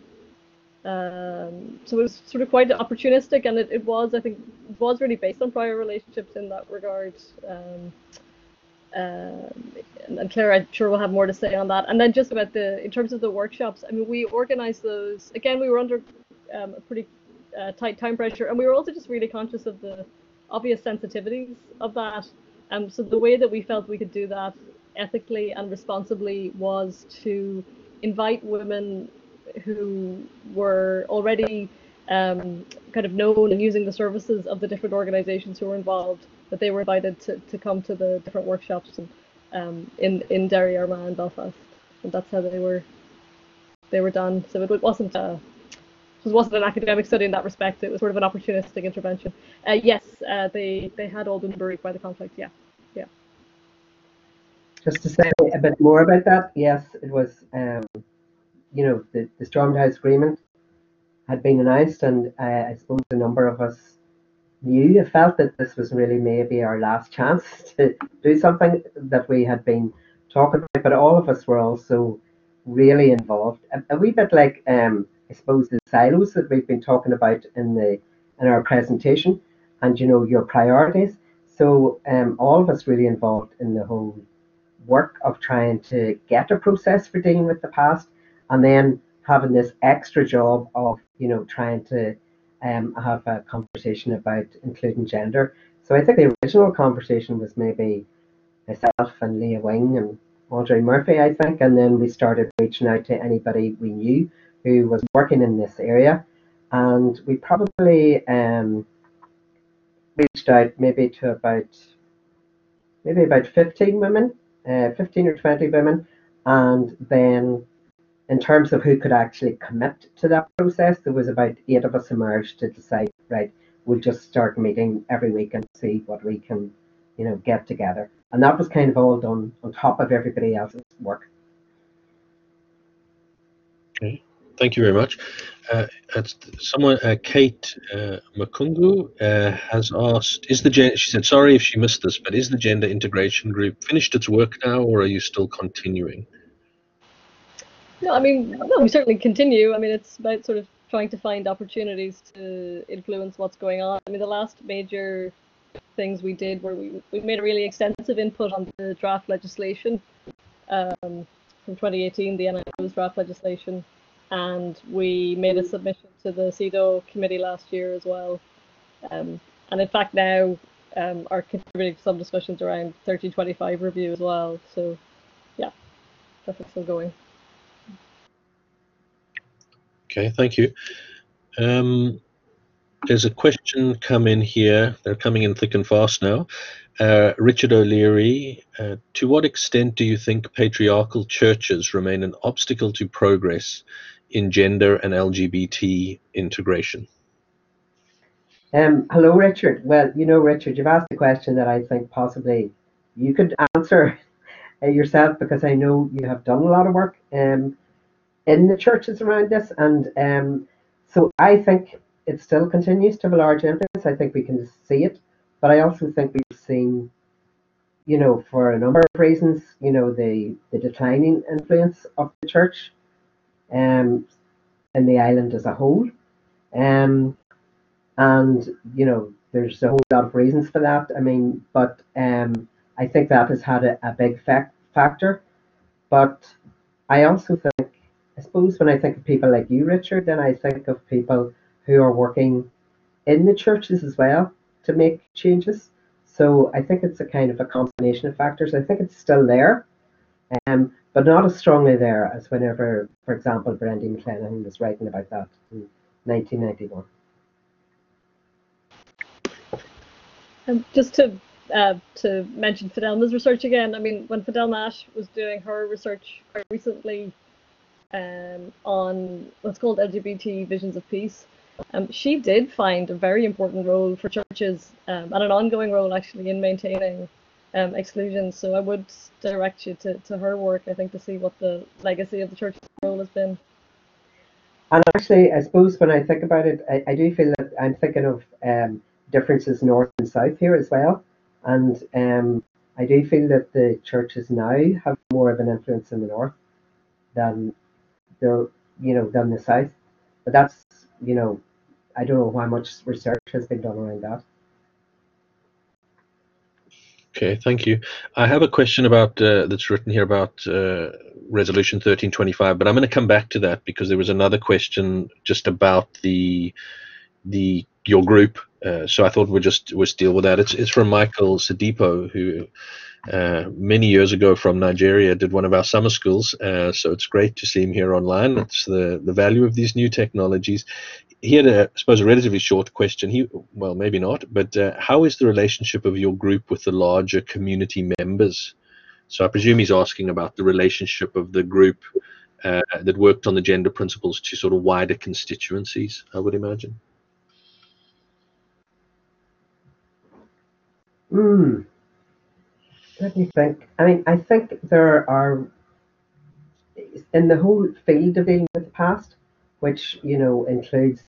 um, so it was sort of quite opportunistic, and it, it was, I think, was really based on prior relationships in that regard. Um, uh, and Claire, I'm sure we'll have more to say on that. And then just about the, in terms of the workshops, I mean, we organised those. Again, we were under um, a pretty uh, tight time pressure, and we were also just really conscious of the obvious sensitivities of that. Um, so the way that we felt we could do that ethically and responsibly was to invite women who were already um, kind of known and using the services of the different organisations who were involved, that they were invited to, to come to the different workshops and, um, in in Derry, Armagh, and Belfast, and that's how they were they were done. So it wasn't a it wasn't an academic study in that respect. It was sort of an opportunistic intervention. Uh, yes, uh, they they had all been buried by the conflict. Yeah, yeah. Just to say a bit more about that, yes, it was. Um, you know, the, the Stormont House Agreement had been announced, and uh, I suppose a number of us knew, felt that this was really maybe our last chance to do something that we had been talking about, but all of us were also really involved. A, a wee bit like, um, I suppose, the silos that we've been talking about in the in our presentation, and you know your priorities. So um, all of us really involved in the whole work of trying to get a process for dealing with the past and then having this extra job of you know trying to um, have a conversation about including gender. So I think the original conversation was maybe myself and Leah Wing and Audrey Murphy, I think, and then we started reaching out to anybody we knew who was working in this area, and we probably um, reached out maybe to about maybe about 15 women, uh, 15 or 20 women, and then in terms of who could actually commit to that process, there was about eight of us emerged to decide, right, we'll just start meeting every week and see what we can, you know, get together. And that was kind of all done on top of everybody else's work. Okay, thank you very much. Uh, someone, uh, Kate uh, Makungu, uh, has asked, is the she said, sorry if she missed this, but is the gender integration group finished its work now, or are you still continuing? No, I mean, no, we certainly continue. I mean, it's about sort of trying to find opportunities to influence what's going on. I mean, the last major things we did were we, we made a really extensive input on the draft legislation um, from 2018, the NIO's draft legislation, and we made a submission to the CEDAW committee last year as well. Um, and in fact, now um, are contributing to some discussions around 1325 review as well. So, yeah, that's still going. Okay, thank you. Um, there's a question come in here. They're coming in thick and fast now. Uh, Richard O'Leary, uh, to what extent do you think patriarchal churches remain an obstacle to progress in gender and LGBT integration? Um, hello, Richard. Well, you know, Richard, you've asked a question that I think possibly you could answer uh, yourself because I know you have done a lot of work. Um, in the churches around this. And um, so I think it still continues to have a large influence. I think we can see it. But I also think we've seen, you know, for a number of reasons, you know, the, the declining influence of the church um, in the island as a whole. Um, and, you know, there's a whole lot of reasons for that. I mean, but um, I think that has had a, a big fact, factor. But I also think I suppose when I think of people like you, Richard, then I think of people who are working in the churches as well to make changes. So I think it's a kind of a combination of factors. I think it's still there, um, but not as strongly there as whenever, for example, Brandy McClenaghan was writing about that in 1991. Um, just to uh, to mention Fidelma's research again, I mean, when Fidelma Ashe was doing her research quite recently um, on what's called LGBT Visions of Peace. Um, she did find a very important role for churches um, and an ongoing role actually in maintaining um, exclusion. So I would direct you to, to her work, I think, to see what the legacy of the church's role has been. And actually, I suppose when I think about it, I, I do feel that I'm thinking of um, differences north and south here as well. And um, I do feel that the churches now have more of an influence in the north than they're, you know, than the south. But that's, you know, I don't know how much research has been done around that. Okay, thank you. I have a question about uh, that's written here about uh, Resolution 1325, but I'm going to come back to that because there was another question just about the the your group. Uh, so I thought we'd just we'll deal with that. It's it's from Michael Sadipo, who uh, many years ago from Nigeria did one of our summer schools. Uh, so it's great to see him here online. It's the the value of these new technologies he had a, I suppose, a relatively short question. He, well, maybe not, but uh, how is the relationship of your group with the larger community members? So I presume he's asking about the relationship of the group uh, that worked on the gender principles to sort of wider constituencies. I would imagine. Me think. I mean, I think there are in the whole field of dealing with the past, which you know includes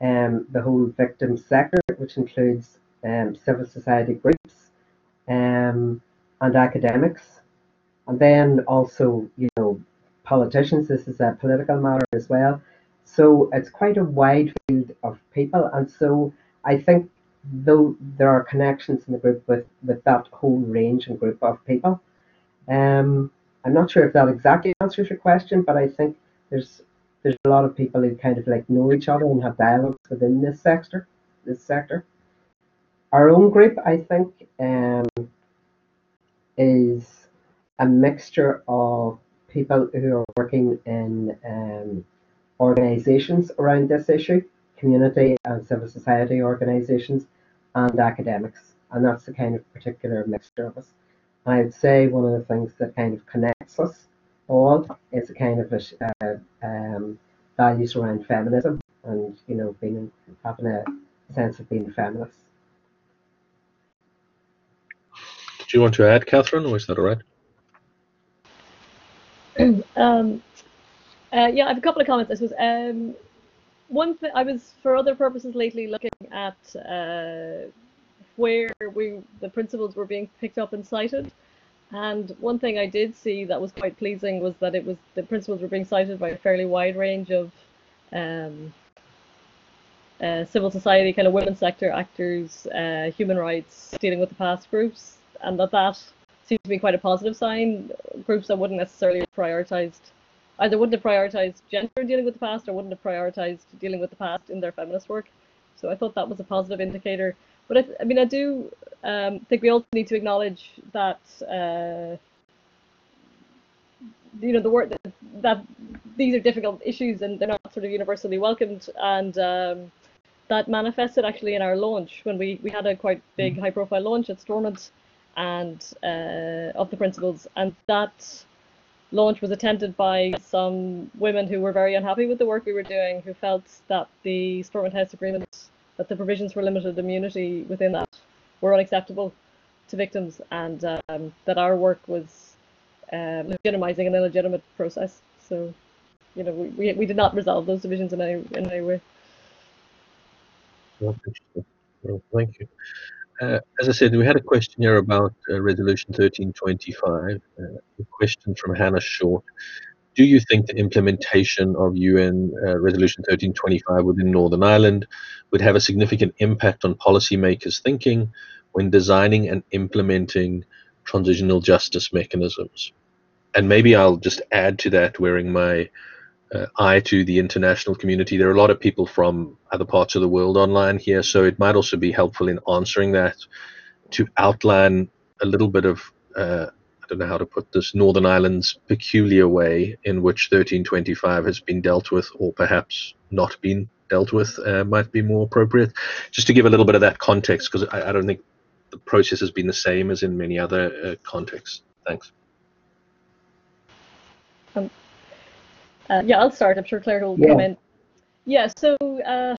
um, the whole victim sector, which includes um, civil society groups um, and academics, and then also, you know, politicians. This is a political matter as well. So it's quite a wide field of people, and so I think though there are connections in the group with, with that whole range and group of people. Um, I'm not sure if that exactly answers your question, but I think there's there's a lot of people who kind of like know each other and have dialogues within this sector. This sector. Our own group, I think, um, is a mixture of people who are working in um, organisations around this issue, community and civil society organisations, and academics, and that's the kind of particular mixture of us. And I would say one of the things that kind of connects us all is a kind of a, uh, um, values around feminism and you know being having a sense of being feminist. Do you want to add, Catherine, or is that all right? um, uh, yeah, I have a couple of comments. I suppose um, one thing I was for other purposes lately looking at uh, where we the principles were being picked up and cited. And one thing I did see that was quite pleasing was that it was the principles were being cited by a fairly wide range of um, uh, civil society, kind of women's sector actors, uh, human rights, dealing with the past groups, and that that seems to be quite a positive sign. Groups that wouldn't necessarily prioritized, either wouldn't have prioritized gender dealing with the past, or wouldn't have prioritized dealing with the past in their feminist work. So I thought that was a positive indicator. But I, I mean, I do um, think we also need to acknowledge that uh, you know the word that, that, these are difficult issues and they're not sort of universally welcomed and um, that manifested actually in our launch when we we had a quite big high profile launch at Stormont and uh, of the principles and that launch was attended by some women who were very unhappy with the work we were doing who felt that the Stormont House agreement that the provisions for limited immunity within that were unacceptable to victims and um, that our work was uh, legitimizing an illegitimate process. So, you know, we, we, we did not resolve those divisions in any, in any way. Well, thank you. Uh, as I said, we had a question here about uh, Resolution 1325. Uh, a question from Hannah Short do you think the implementation of UN uh, Resolution 1325 within Northern Ireland would have a significant impact on policymakers' thinking when designing and implementing transitional justice mechanisms? And maybe I'll just add to that, wearing my uh, eye to the international community. There are a lot of people from other parts of the world online here, so it might also be helpful in answering that to outline a little bit of uh, don't know how to put this, Northern Ireland's peculiar way in which 1325 has been dealt with, or perhaps not been dealt with, uh, might be more appropriate. Just to give a little bit of that context, because I, I, don't think the process has been the same as in many other uh, contexts. Thanks. Um, uh, yeah, I'll start. I'm sure Claire will yeah. come in. Yeah, so uh,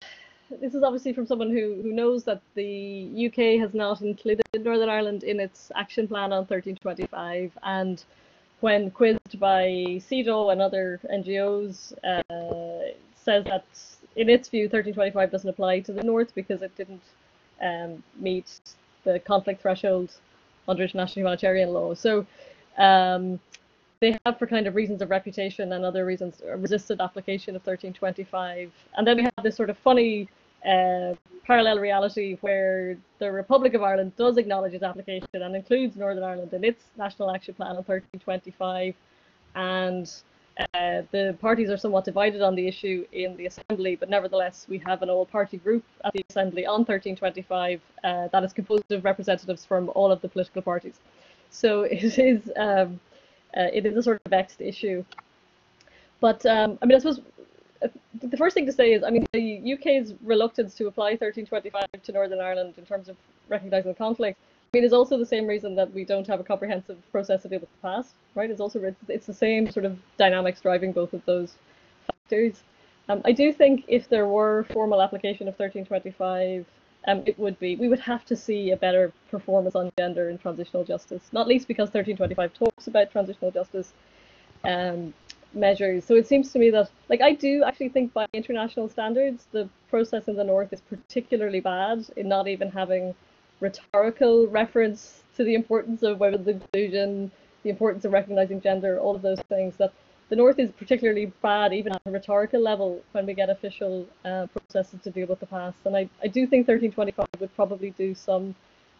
this is obviously from someone who, who knows that the UK has not included Northern Ireland in its action plan on 1325. And when quizzed by CEDAW and other NGOs, uh, says that in its view 1325 doesn't apply to the North because it didn't um, meet the conflict threshold under international humanitarian law. So um, they have, for kind of reasons of reputation and other reasons, resisted application of 1325. And then we have this sort of funny uh, parallel reality where the Republic of Ireland does acknowledge its application and includes Northern Ireland in its National Action Plan on 1325. And uh, the parties are somewhat divided on the issue in the Assembly, but nevertheless, we have an all party group at the Assembly on 1325 uh, that is composed of representatives from all of the political parties. So it is um, uh, it is a sort of vexed issue. But um, I mean, I suppose uh, the first thing to say is, I mean, the UK's reluctance to apply 1325 to Northern Ireland in terms of recognising the conflict I mean, is also the same reason that we don't have a comprehensive process to deal with the past, right? It's also it's the same sort of dynamics driving both of those factors. Um, I do think if there were formal application of 1325, um, it would be we would have to see a better performance on gender in transitional justice, not least because 1325 talks about transitional justice um, measures. So it seems to me that, like, I do actually think by international standards, the process in the north is particularly bad in not even having rhetorical reference to the importance of women's inclusion, the importance of recognizing gender, all of those things. That the North is particularly bad, even at a rhetorical level, when we get official uh, processes to deal with the past. And I, I do think 1325 would probably do some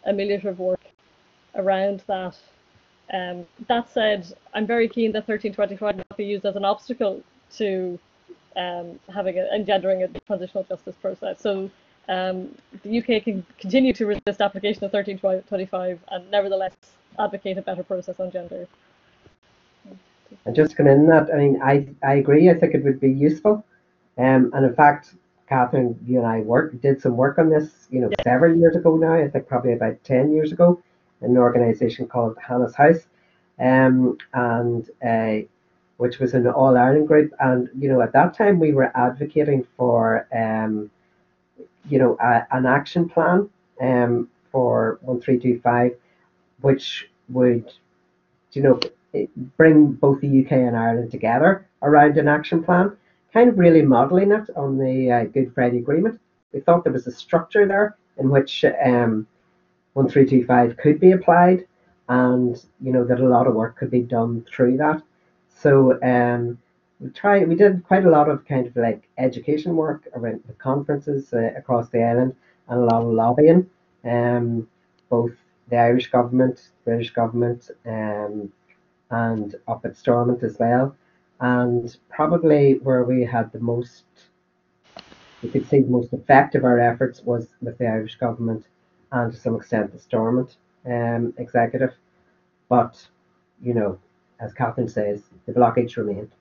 ameliorative work around that. Um, that said, I'm very keen that 1325 not be used as an obstacle to um, having a, engendering a transitional justice process. So um, the UK can continue to resist application of 1325 and nevertheless advocate a better process on gender. And just going in that, I mean, I, I agree. I think it would be useful. Um, and in fact, Catherine, you and I work did some work on this, you know, yeah. several years ago now. I think probably about ten years ago, in an organisation called Hanna's House, um, and uh, which was an All Ireland group. And you know, at that time we were advocating for um, you know, a, an action plan um, for 1325, which would, you know, bring both the UK and Ireland together around an action plan, kind of really modelling it on the uh, Good Friday Agreement. We thought there was a structure there in which um, 1325 could be applied and, you know, that a lot of work could be done through that. So, um, we tried we did quite a lot of kind of like education work around the conferences uh, across the island and a lot of lobbying um both the Irish government British government um and up at Stormont as well. And probably where we had the most we could see the most effect of our efforts was with the Irish government and to some extent the Stormont um, executive. But you know as Catherine says the blockage remained.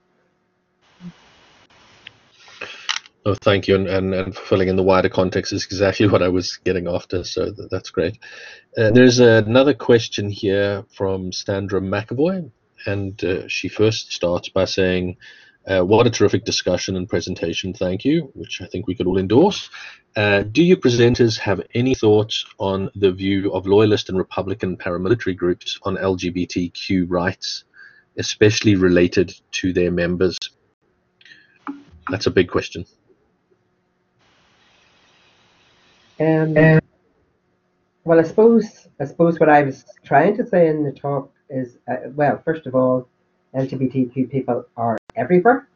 Oh, thank you, and, and, and filling in the wider context is exactly what I was getting after, so th that's great. Uh, there's another question here from Sandra McAvoy, and uh, she first starts by saying, uh, what a terrific discussion and presentation, thank you, which I think we could all endorse. Uh, do you presenters have any thoughts on the view of loyalist and Republican paramilitary groups on LGBTQ rights, especially related to their members? That's a big question. Um, well, I suppose I suppose what I was trying to say in the talk is, uh, well, first of all, LGBTQ people are everywhere,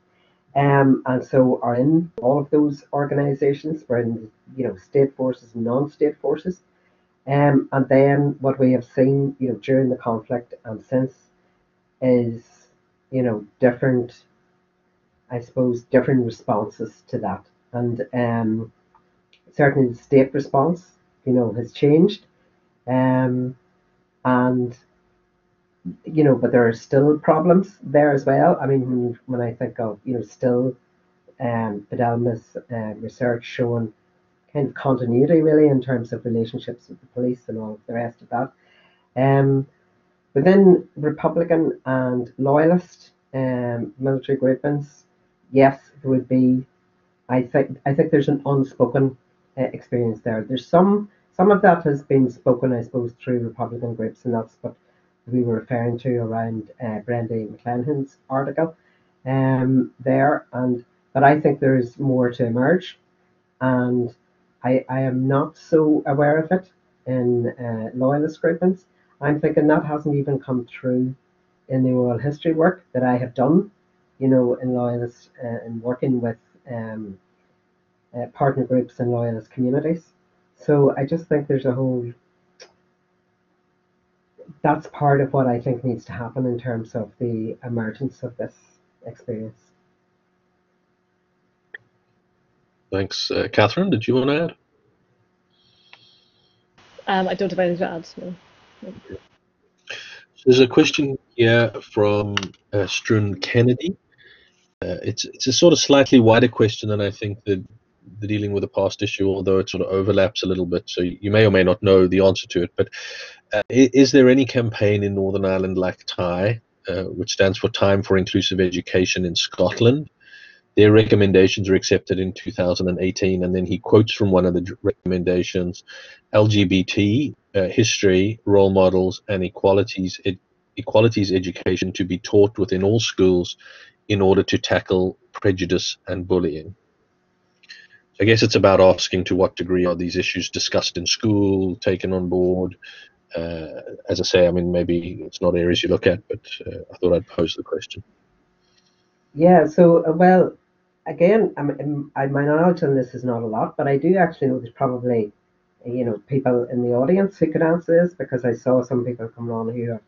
um, and so are in all of those organisations. We're in, you know, state forces, non-state forces, um, and then what we have seen, you know, during the conflict and since, is, you know, different, I suppose, different responses to that, and um, certainly the state response, you know, has changed. Um, and you know, but there are still problems there as well. I mean, when, I think of, you know, still um, Fidelma's uh, research showing kind of continuity really in terms of relationships with the police and all the rest of that. Um, within Republican and Loyalist um, military groupings, yes, there would be I think I think there's an unspoken uh, experience there. There's some some of that has been spoken, I suppose, through Republican groups, and that's what we were referring to around uh, Brendan McClanahan's article um, there. And but I think there's more to emerge, and I I am not so aware of it in uh, loyalist groupings. I'm thinking that hasn't even come through in the oral history work that I have done, you know, in loyalist uh, in working with um, uh, partner groups and loyalist communities. So I just think there's a whole that's part of what I think needs to happen in terms of the emergence of this experience. Thanks. Uh, Catherine, did you want to add? Um, I don't have anything to add. No. There's a question here from uh, Strun Kennedy. Uh, it's it's a sort of slightly wider question than I think the the dealing with the past issue, although it sort of overlaps a little bit. So you may or may not know the answer to it. But uh, is there any campaign in Northern Ireland like TIE, uh, which stands for Time for Inclusive Education in Scotland? Their recommendations were accepted in 2018, and then he quotes from one of the recommendations: LGBT uh, history, role models, and equalities. Ed- equalities education to be taught within all schools in order to tackle prejudice and bullying. I guess it's about asking to what degree are these issues discussed in school, taken on board. Uh, as I say, I mean, maybe it's not areas you look at, but uh, I thought I'd pose the question. Yeah, so, uh, well, again, I'm, I, my knowledge on this is not a lot, but I do actually know there's probably, you know, people in the audience who could answer this because I saw some people come on here,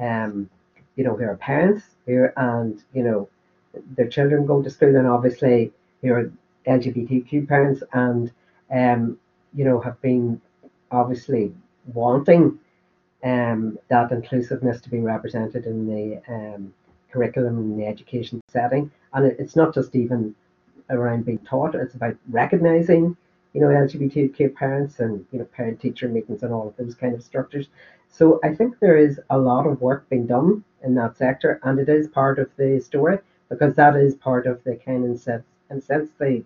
um, you know, who are parents here and, you know, their children go to school and obviously you're LGBTQ parents and um, you know have been obviously wanting um, that inclusiveness to be represented in the um, curriculum and the education setting. And it, it's not just even around being taught it's about recognizing you know LGBTQ parents and you know parent teacher meetings and all of those kind of structures. So I think there is a lot of work being done in that sector and it is part of the story because that is part of the kind of sense and sense the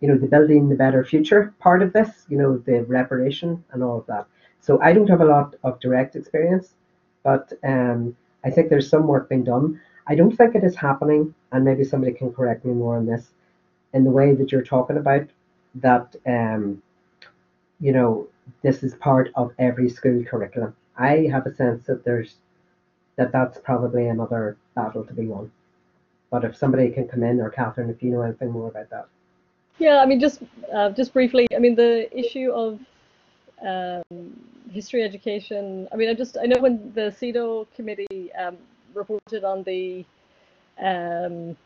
you know the building the better future part of this you know the reparation and all of that so i don't have a lot of direct experience but um, i think there's some work being done. I don't think it is happening and maybe somebody can correct me more on this in the way that you're talking about that um, you know this is part of every school curriculum. I have a sense that there's that that's probably another battle to be won. But if somebody can come in, or Catherine, if you know anything more about that. Yeah, I mean, just uh, just briefly, I mean, the issue of um, history education. I mean, I just I know when the CEDAW committee um, reported on the um,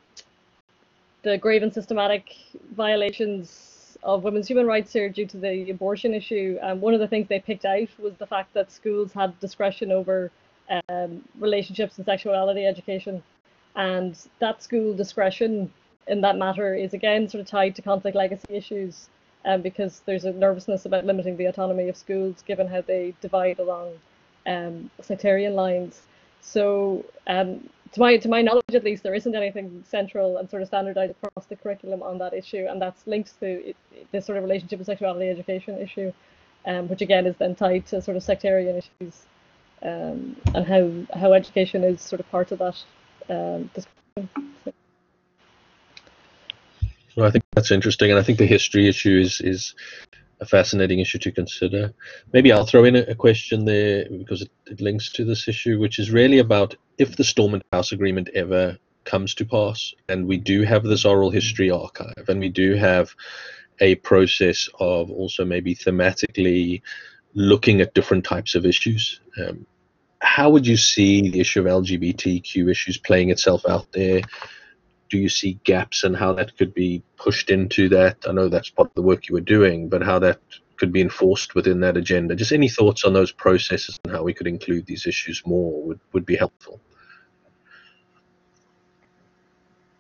the grave and systematic violations of women's human rights here due to the abortion issue, um, one of the things they picked out was the fact that schools had discretion over um, relationships and sexuality education and that school discretion in that matter is again sort of tied to conflict legacy issues um, because there's a nervousness about limiting the autonomy of schools given how they divide along um, sectarian lines. So um, to my to my knowledge at least there isn't anything central and sort of standardized across the curriculum on that issue and that's linked to this sort of relationship with sexuality education issue um, which again is then tied to sort of sectarian issues um, and how how education is sort of part of that um, Well, I think that's interesting, and I think the history issue is is a fascinating issue to consider. Maybe I'll throw in a, a question there because it, it, links to this issue, which is really about if the Stormont House Agreement ever comes to pass, and we do have this oral history archive, and we do have a process of also maybe thematically looking at different types of issues. Um, how would you see the issue of LGBTQ issues playing itself out there? Do you see gaps and how that could be pushed into that? I know that's part of the work you were doing, but how that could be enforced within that agenda. Just any thoughts on those processes and how we could include these issues more would, would be helpful.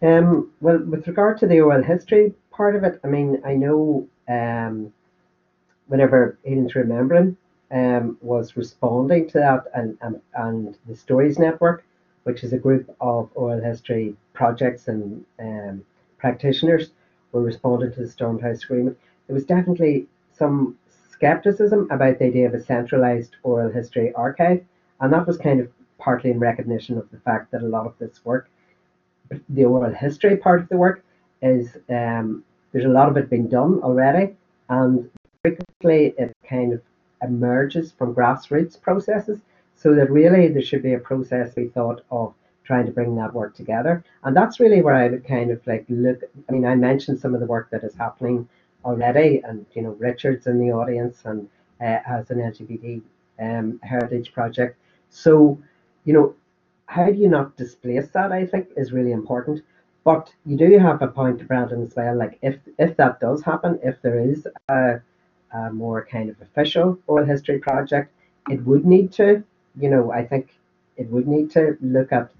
Um, well, with regard to the oral history part of it, I mean, I know um, whenever Healing Through Remembering um, was responding to that, and, and, and the Stories Network, which is a group of oral history projects and um, practitioners, were responding to the Stormont House Agreement, there was definitely some skepticism about the idea of a centralized oral history archive, and that was kind of partly in recognition of the fact that a lot of this work, the oral history part of the work, is um, there's a lot of it being done already, and frequently it kind of emerges from grassroots processes. So that really there should be a process we thought of trying to bring that work together. And that's really where I would kind of like look. I mean, I mentioned some of the work that is happening already, and you know, Richard's in the audience and uh, has an LGBT um, heritage project. So, you know, how do you not displace that? I think is really important. But you do have a point, Brandon, as well. Like if if that does happen, if there is a, a more kind of official oral history project, it would need to you know, I think it would need to look at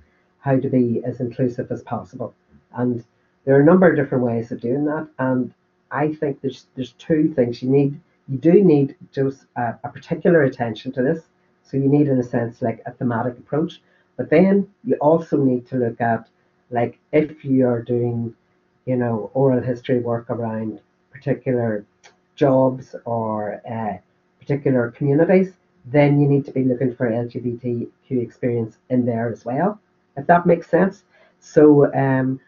how to be as inclusive as possible. And there are a number of different ways of doing that. And I think there's there's two things you need. You do need just a, a particular attention to this. So you need, in a sense, like a thematic approach. But then you also need to look at, like, if you are doing, you know, oral history work around particular jobs or uh, particular communities, then you need to be looking for LGBTQ experience in there as well, if that makes sense. So, um,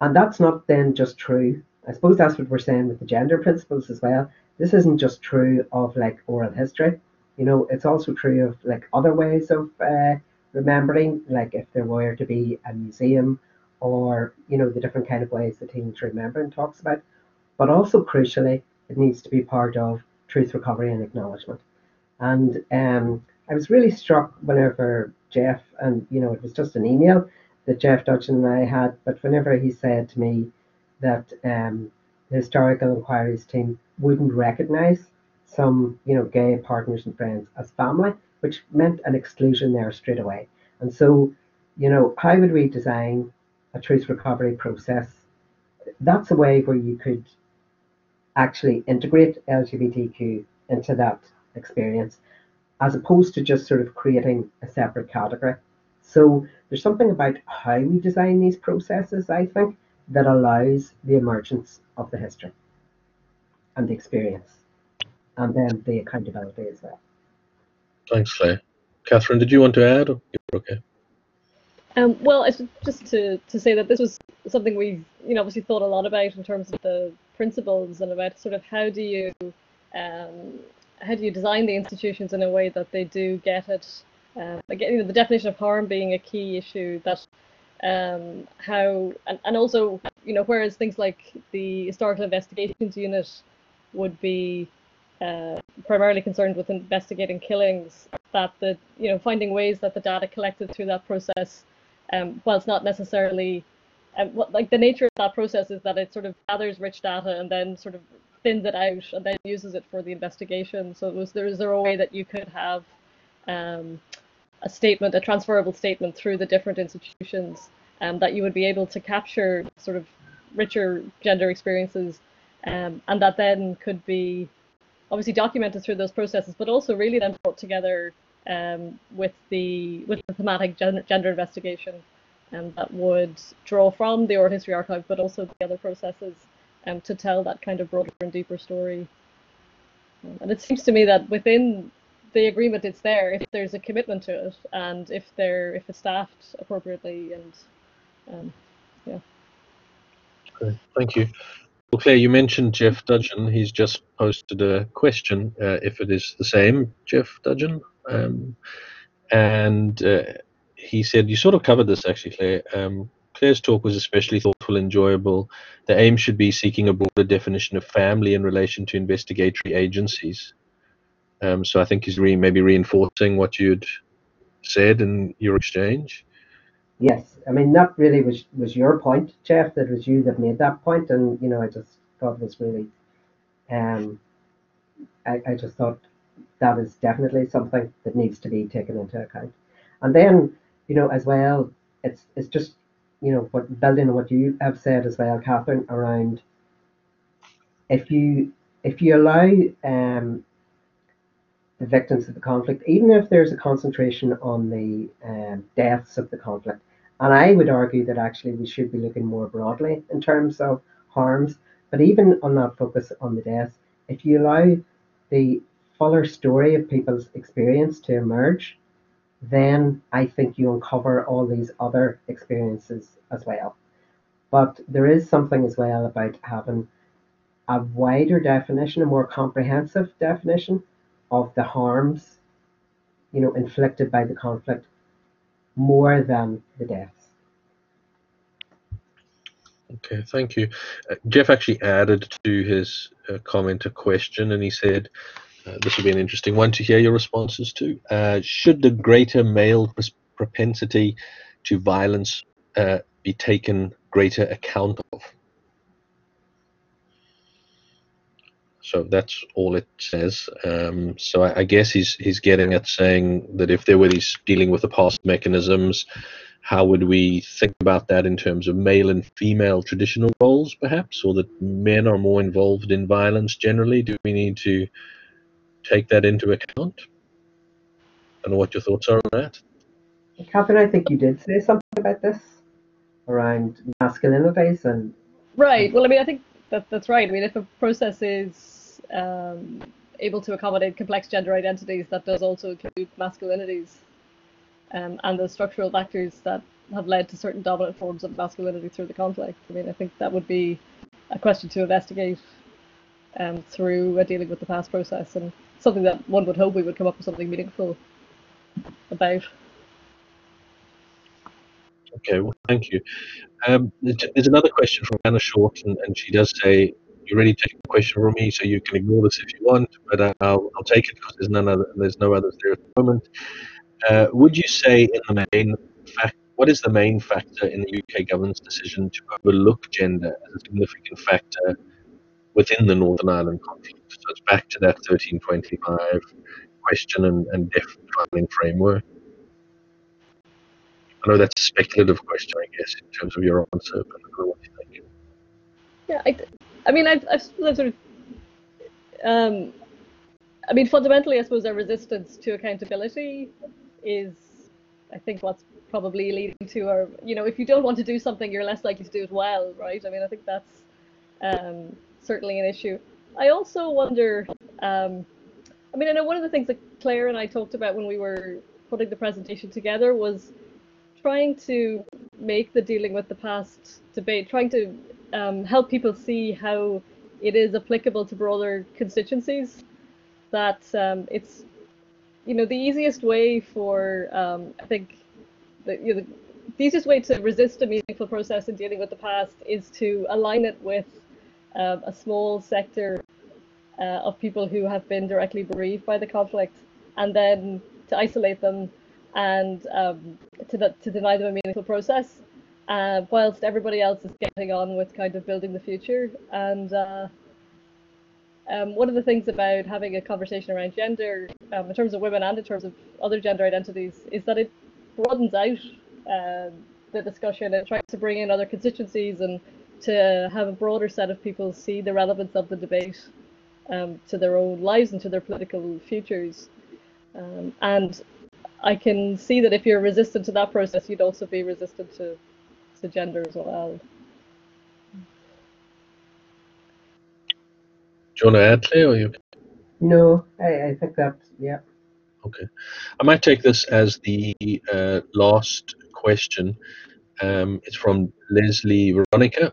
and that's not then just true. I suppose that's what we're saying with the gender principles as well. This isn't just true of like oral history. You know, it's also true of like other ways of uh, remembering, like if there were to be a museum or, you know, the different kind of ways that Teenage Remembering talks about. But also crucially, it needs to be part of truth recovery and acknowledgement. And um, I was really struck whenever Jeff, and you know, it was just an email that Jeff Dudgeon and I had, but whenever he said to me that um, the Historical Enquiries team wouldn't recognise some, you know, gay partners and friends as family, which meant an exclusion there straight away. And so, you know, how would we design a truth recovery process? That's a way where you could actually integrate LGBTQ into that experience, as opposed to just sort of creating a separate category. So there's something about how we design these processes, I think, that allows the emergence of the history and the experience, and then the accountability as well. Thanks, Claire. Catherine, did you want to add? okay. Um, well, I should, just to, to say that this was something we've you know obviously thought a lot about in terms of the principles and about sort of how do you um, how do you design the institutions in a way that they do get it? Uh, again, you know, the definition of harm being a key issue. That um, how and, and also you know whereas things like the historical investigations unit would be uh, primarily concerned with investigating killings, that the you know finding ways that the data collected through that process, um, whilst not necessarily um, what, like the nature of that process is that it sort of gathers rich data and then sort of thins it out and then uses it for the investigation. So was there is there a way that you could have um, a statement, a transferable statement through the different institutions, um, that you would be able to capture sort of richer gender experiences, um, and that then could be obviously documented through those processes, but also really then brought together um, with the with the thematic gender, gender investigation, and um, that would draw from the oral history archive, but also the other processes um, to tell that kind of broader and deeper story. And it seems to me that within the agreement, it's there if there's a commitment to it and if they're if it's staffed appropriately and um, yeah. Okay, thank you. Well, Claire, you mentioned Jeff Dudgeon. He's just posted a question uh, if it is the same Jeff Dudgeon. Um, and uh, he said, you sort of covered this actually, Claire. Um, Claire's talk was especially thoughtful and enjoyable. The aim should be seeking a broader definition of family in relation to investigatory agencies. Um, so I think he's re- maybe reinforcing what you'd said in your exchange. Yes, I mean that really was was your point, Jeff. That was you that made that point, and you know I just thought it was really, um, I, I just thought that is definitely something that needs to be taken into account. And then you know as well, it's it's just you know, what building on what you have said as well, Catherine, around if you if you allow um, the victims of the conflict, even if there's a concentration on the um, deaths of the conflict, and I would argue that actually we should be looking more broadly in terms of harms, But even on that focus on the deaths, if you allow the fuller story of people's experience to emerge, then I think you uncover all these other experiences as well. But there is something as well about having a wider definition, a more comprehensive definition of the harms, you know, inflicted by the conflict more than the deaths. Okay, thank you. Uh, Jeff actually added to his uh, comment a question, and he said, uh, "This will be an interesting one to hear your responses to. Uh, should the greater male propensity to violence uh, be taken greater account of?" So that's all it says. Um, so I, I, guess he's he's getting at saying that if there were these dealing with the past mechanisms, how would we think about that in terms of male and female traditional roles, perhaps, or that men are more involved in violence generally? Do we need to take that into account? And what your thoughts are on that. Catherine, I think you did say something about this around masculinities and. Right. Well, I mean, I think that that's right. I mean, if a process is um, able to accommodate complex gender identities that does also include masculinities um, and the structural factors that have led to certain dominant forms of masculinity through the conflict. I mean, I think that would be a question to investigate um, through a dealing with the past process and something that one would hope we would come up with something meaningful about. Okay, well, thank you. Um, there's another question from Anna Short, and, and she does say, "You're already taken a question from me, so you can ignore this if you want, but uh, I'll, I'll take it because there's none other, there's no others there at the moment. Uh, would you say, in the main, fact, what is the main factor in the UK government's decision to overlook gender as a significant factor within the Northern Ireland conflict? So it's back to that 1325 question and, and defining framework. I know that's a speculative question, I guess, in terms of your answer, but I don't know what you think. Yeah, I, I mean, I've, I've, sort of, um, I mean, fundamentally, I suppose our resistance to accountability is, I think, what's probably leading to our, you know, if you don't want to do something, you're less likely to do it well, right? I mean, I think that's um, certainly an issue. I also wonder, um, I mean, I know one of the things that Claire and I talked about when we were putting the presentation together was trying to make the dealing with the past debate, trying to um, help people see how it is applicable to broader constituencies. That um, it's, you know, the easiest way for, um, I think, the, you know, the easiest way to resist a meaningful process in dealing with the past is to align it with uh, a small sector uh, of people who have been directly bereaved by the conflict, and then to isolate them and um, to, the, to deny them a meaningful process uh, whilst everybody else is getting on with kind of building the future. And uh, um, one of the things about having a conversation around gender, um, in terms of women and in terms of other gender identities, is that it broadens out um, the discussion. It tries to bring in other constituencies and to have a broader set of people see the relevance of the debate um, to their own lives and to their political futures. Um, and I can see that if you're resistant to that process, you'd also be resistant to the gender as well. Do you want to add, Claire, or you? No, I, I think that's yeah. Okay, I might take this as the uh, last question. Um, it's from Leslie Veronica.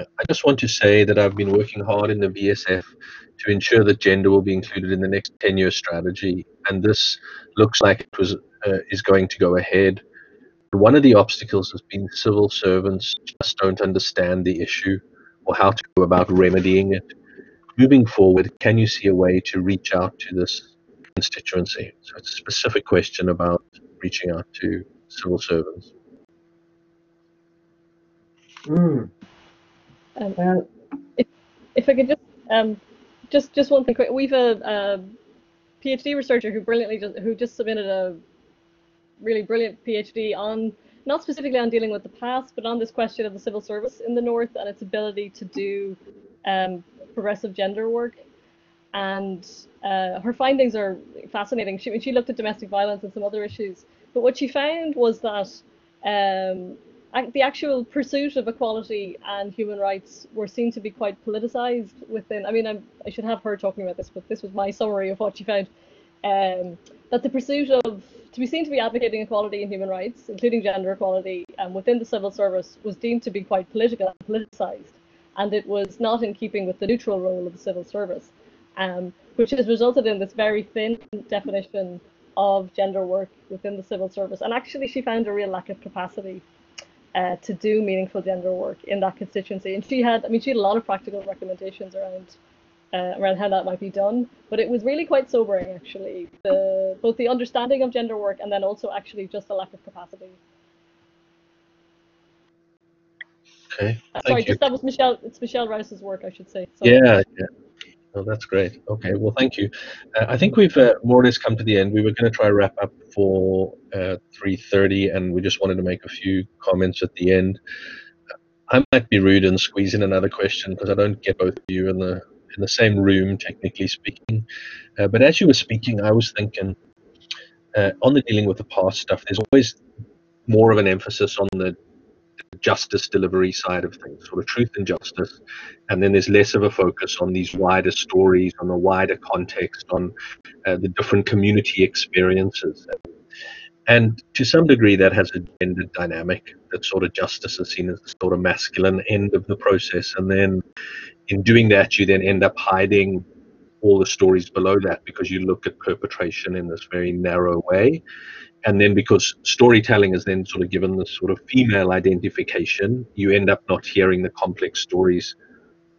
I just want to say that I've been working hard in the VSF to ensure that gender will be included in the next 10-year strategy, and this looks like it was uh, is going to go ahead. One of the obstacles has been civil servants just don't understand the issue or how to go about remedying it. Moving forward, can you see a way to reach out to this constituency? So it's a specific question about reaching out to civil servants. Mm. Um, well, if, if I could just um, just just one thing quick, we've a, a PhD researcher who brilliantly just who just submitted a really brilliant PhD on not specifically on dealing with the past, but on this question of the civil service in the north and its ability to do um, progressive gender work. And uh, her findings are fascinating. She, she looked at domestic violence and some other issues, but what she found was that um, the actual pursuit of equality and human rights were seen to be quite politicized within. I mean, I'm, i should have her talking about this, but this was my summary of what she found. Um, that the pursuit of to be seen to be advocating equality and human rights, including gender equality, um, within the civil service was deemed to be quite political and politicized, and it was not in keeping with the neutral role of the civil service, um, which has resulted in this very thin definition of gender work within the civil service. And actually, she found a real lack of capacity uh, to do meaningful gender work in that constituency. And she had, I mean, she had a lot of practical recommendations around uh, around how that might be done. But it was really quite sobering, actually, the both the understanding of gender work and then also actually just the lack of capacity. Okay. Uh, sorry, just that was Michelle. It's Michelle Rouse's work, I should say. Sorry. Yeah, yeah. Oh, that's great. Okay, well, thank you. Uh, I think we've uh, more or less come to the end. We were going to try wrap up for uh, 3.30, and we just wanted to make a few comments at the end. I might be rude and squeeze in another question because I don't get both of you in the in the same room, technically speaking. Uh, but as you were speaking, I was thinking uh, on the dealing with the past stuff, there's always more of an emphasis on the justice delivery side of things, sort of truth and justice. And then there's less of a focus on these wider stories, on the wider context, on uh, the different community experiences. And to some degree, that has a gender dynamic that sort of justice is seen as the sort of masculine end of the process. And then in doing that, you then end up hiding all the stories below that because you look at perpetration in this very narrow way. And then because storytelling is then sort of given this sort of female identification, you end up not hearing the complex stories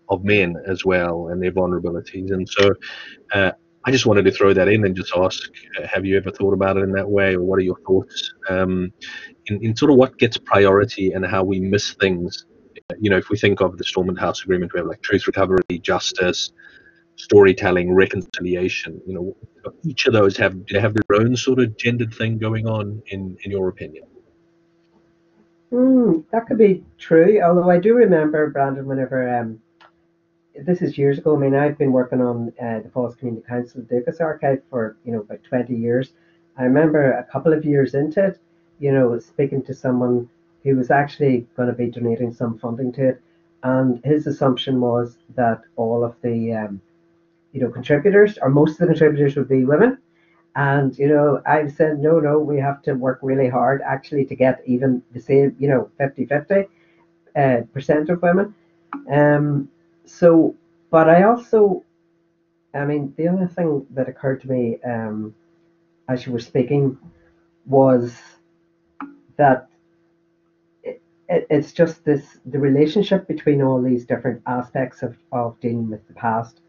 of men as well and their vulnerabilities. And so uh, I just wanted to throw that in and just ask uh, have you ever thought about it in that way, or what are your thoughts um, in, in sort of what gets priority and how we miss things you know, if we think of the Stormont House Agreement, we have like truth recovery, justice, storytelling, reconciliation. You know, each of those have have their own sort of gendered thing going on. In in your opinion? Mm, that could be true. Although I do remember Brandon, whenever um, this is years ago. I mean, I've been working on uh, the Falls Community Council Dúchas Archive for you know about twenty years. I remember a couple of years into it, you know, speaking to someone who was actually going to be donating some funding to it, and his assumption was that all of the um, you know contributors or most of the contributors would be women. And you know, I've said no, no, we have to work really hard actually to get even the same, you know, 50-50 uh, percent of women. Um, so, but I also, I mean, the other thing that occurred to me um, as you were speaking was that it, it's just this the relationship between all these different aspects of, of dealing with the past.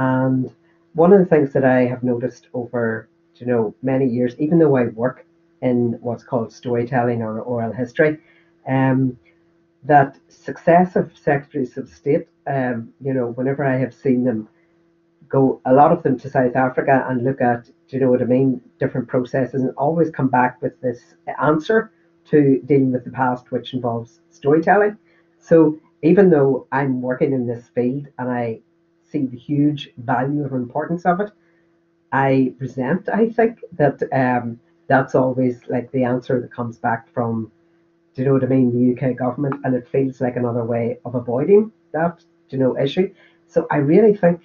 And one of the things that I have noticed over you know many years, even though I work in what's called storytelling or oral history, um, that successive secretaries of state, um, you know, whenever I have seen them go, a lot of them to South Africa and look at, do you know what I mean, different processes, and always come back with this answer to dealing with the past, which involves storytelling. So even though I'm working in this field and I see the huge value and importance of it, I resent, I think, that um, that's always like the answer that comes back from, do you know what I mean, the UK government, and it feels like another way of avoiding that, you know, issue. So I really think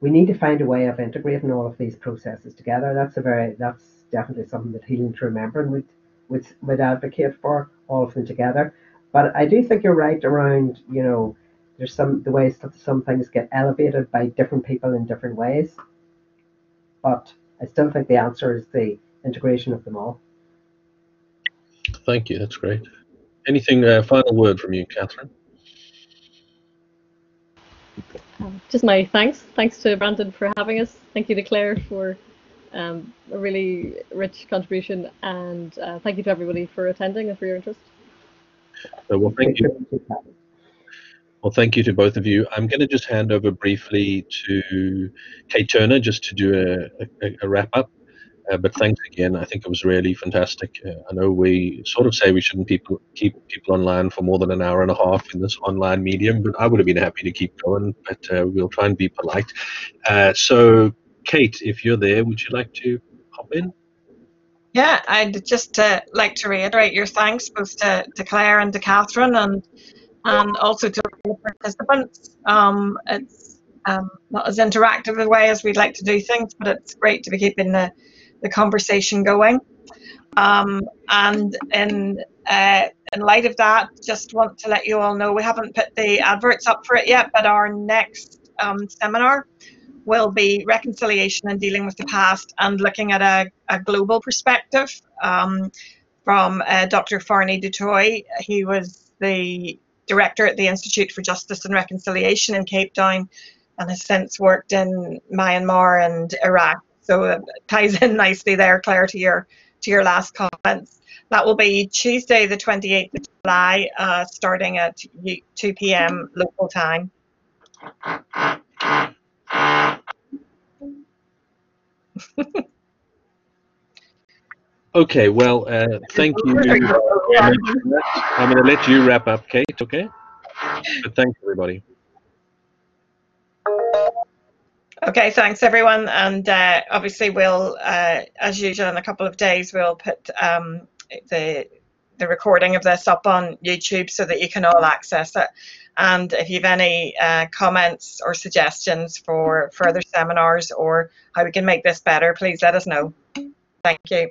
we need to find a way of integrating all of these processes together. That's a very, that's definitely something that Healing Through Remembering would would would advocate for all of them together. But I do think you're right around you know there's some the ways that some things get elevated by different people in different ways. But I still think the answer is the integration of them all. Thank you. That's great. Anything uh, final word from you, Catherine? Um, just my thanks. Thanks to Brandon for having us. Thank you to Claire for um, a really rich contribution, and uh, thank you to everybody for attending and for your interest. Uh, well, thank you. Well, thank you to both of you. I'm going to just hand over briefly to Kate Turner just to do a, a, a wrap up. Uh, but thanks again. I think it was really fantastic. Uh, I know we sort of say we shouldn't people, keep people online for more than an hour and a half in this online medium, but I would have been happy to keep going. But uh, we'll try and be polite. Uh, so, Kate, if you're there, would you like to hop in? Yeah, I'd just uh, like to reiterate your thanks both to, to Claire and to Catherine and and also to the participants. Um, it's um, not as interactive a way as we'd like to do things, but it's great to be keeping the, the conversation going. Um, and in uh, in light of that, just want to let you all know we haven't put the adverts up for it yet, but our next um, seminar will be reconciliation and dealing with the past and looking at a, a global perspective um, from uh, Dr. Fanie du Toit. He was the director at the Institute for Justice and Reconciliation in Cape Town and has since worked in Myanmar and Iraq. So it ties in nicely there, Claire, to your to your last comments. That will be Tuesday, the 28th of July, uh, starting at 2 p.m. local time. Okay, well, uh, thank you. I'm going to let you wrap up, Kate, okay? But thanks, everybody. Okay, thanks everyone. And uh, obviously we'll, uh, as usual in a couple of days, we'll put um, the, the recording of this up on YouTube so that you can all access it. And if you have any uh, comments or suggestions for further seminars or how we can make this better, please let us know. Thank you.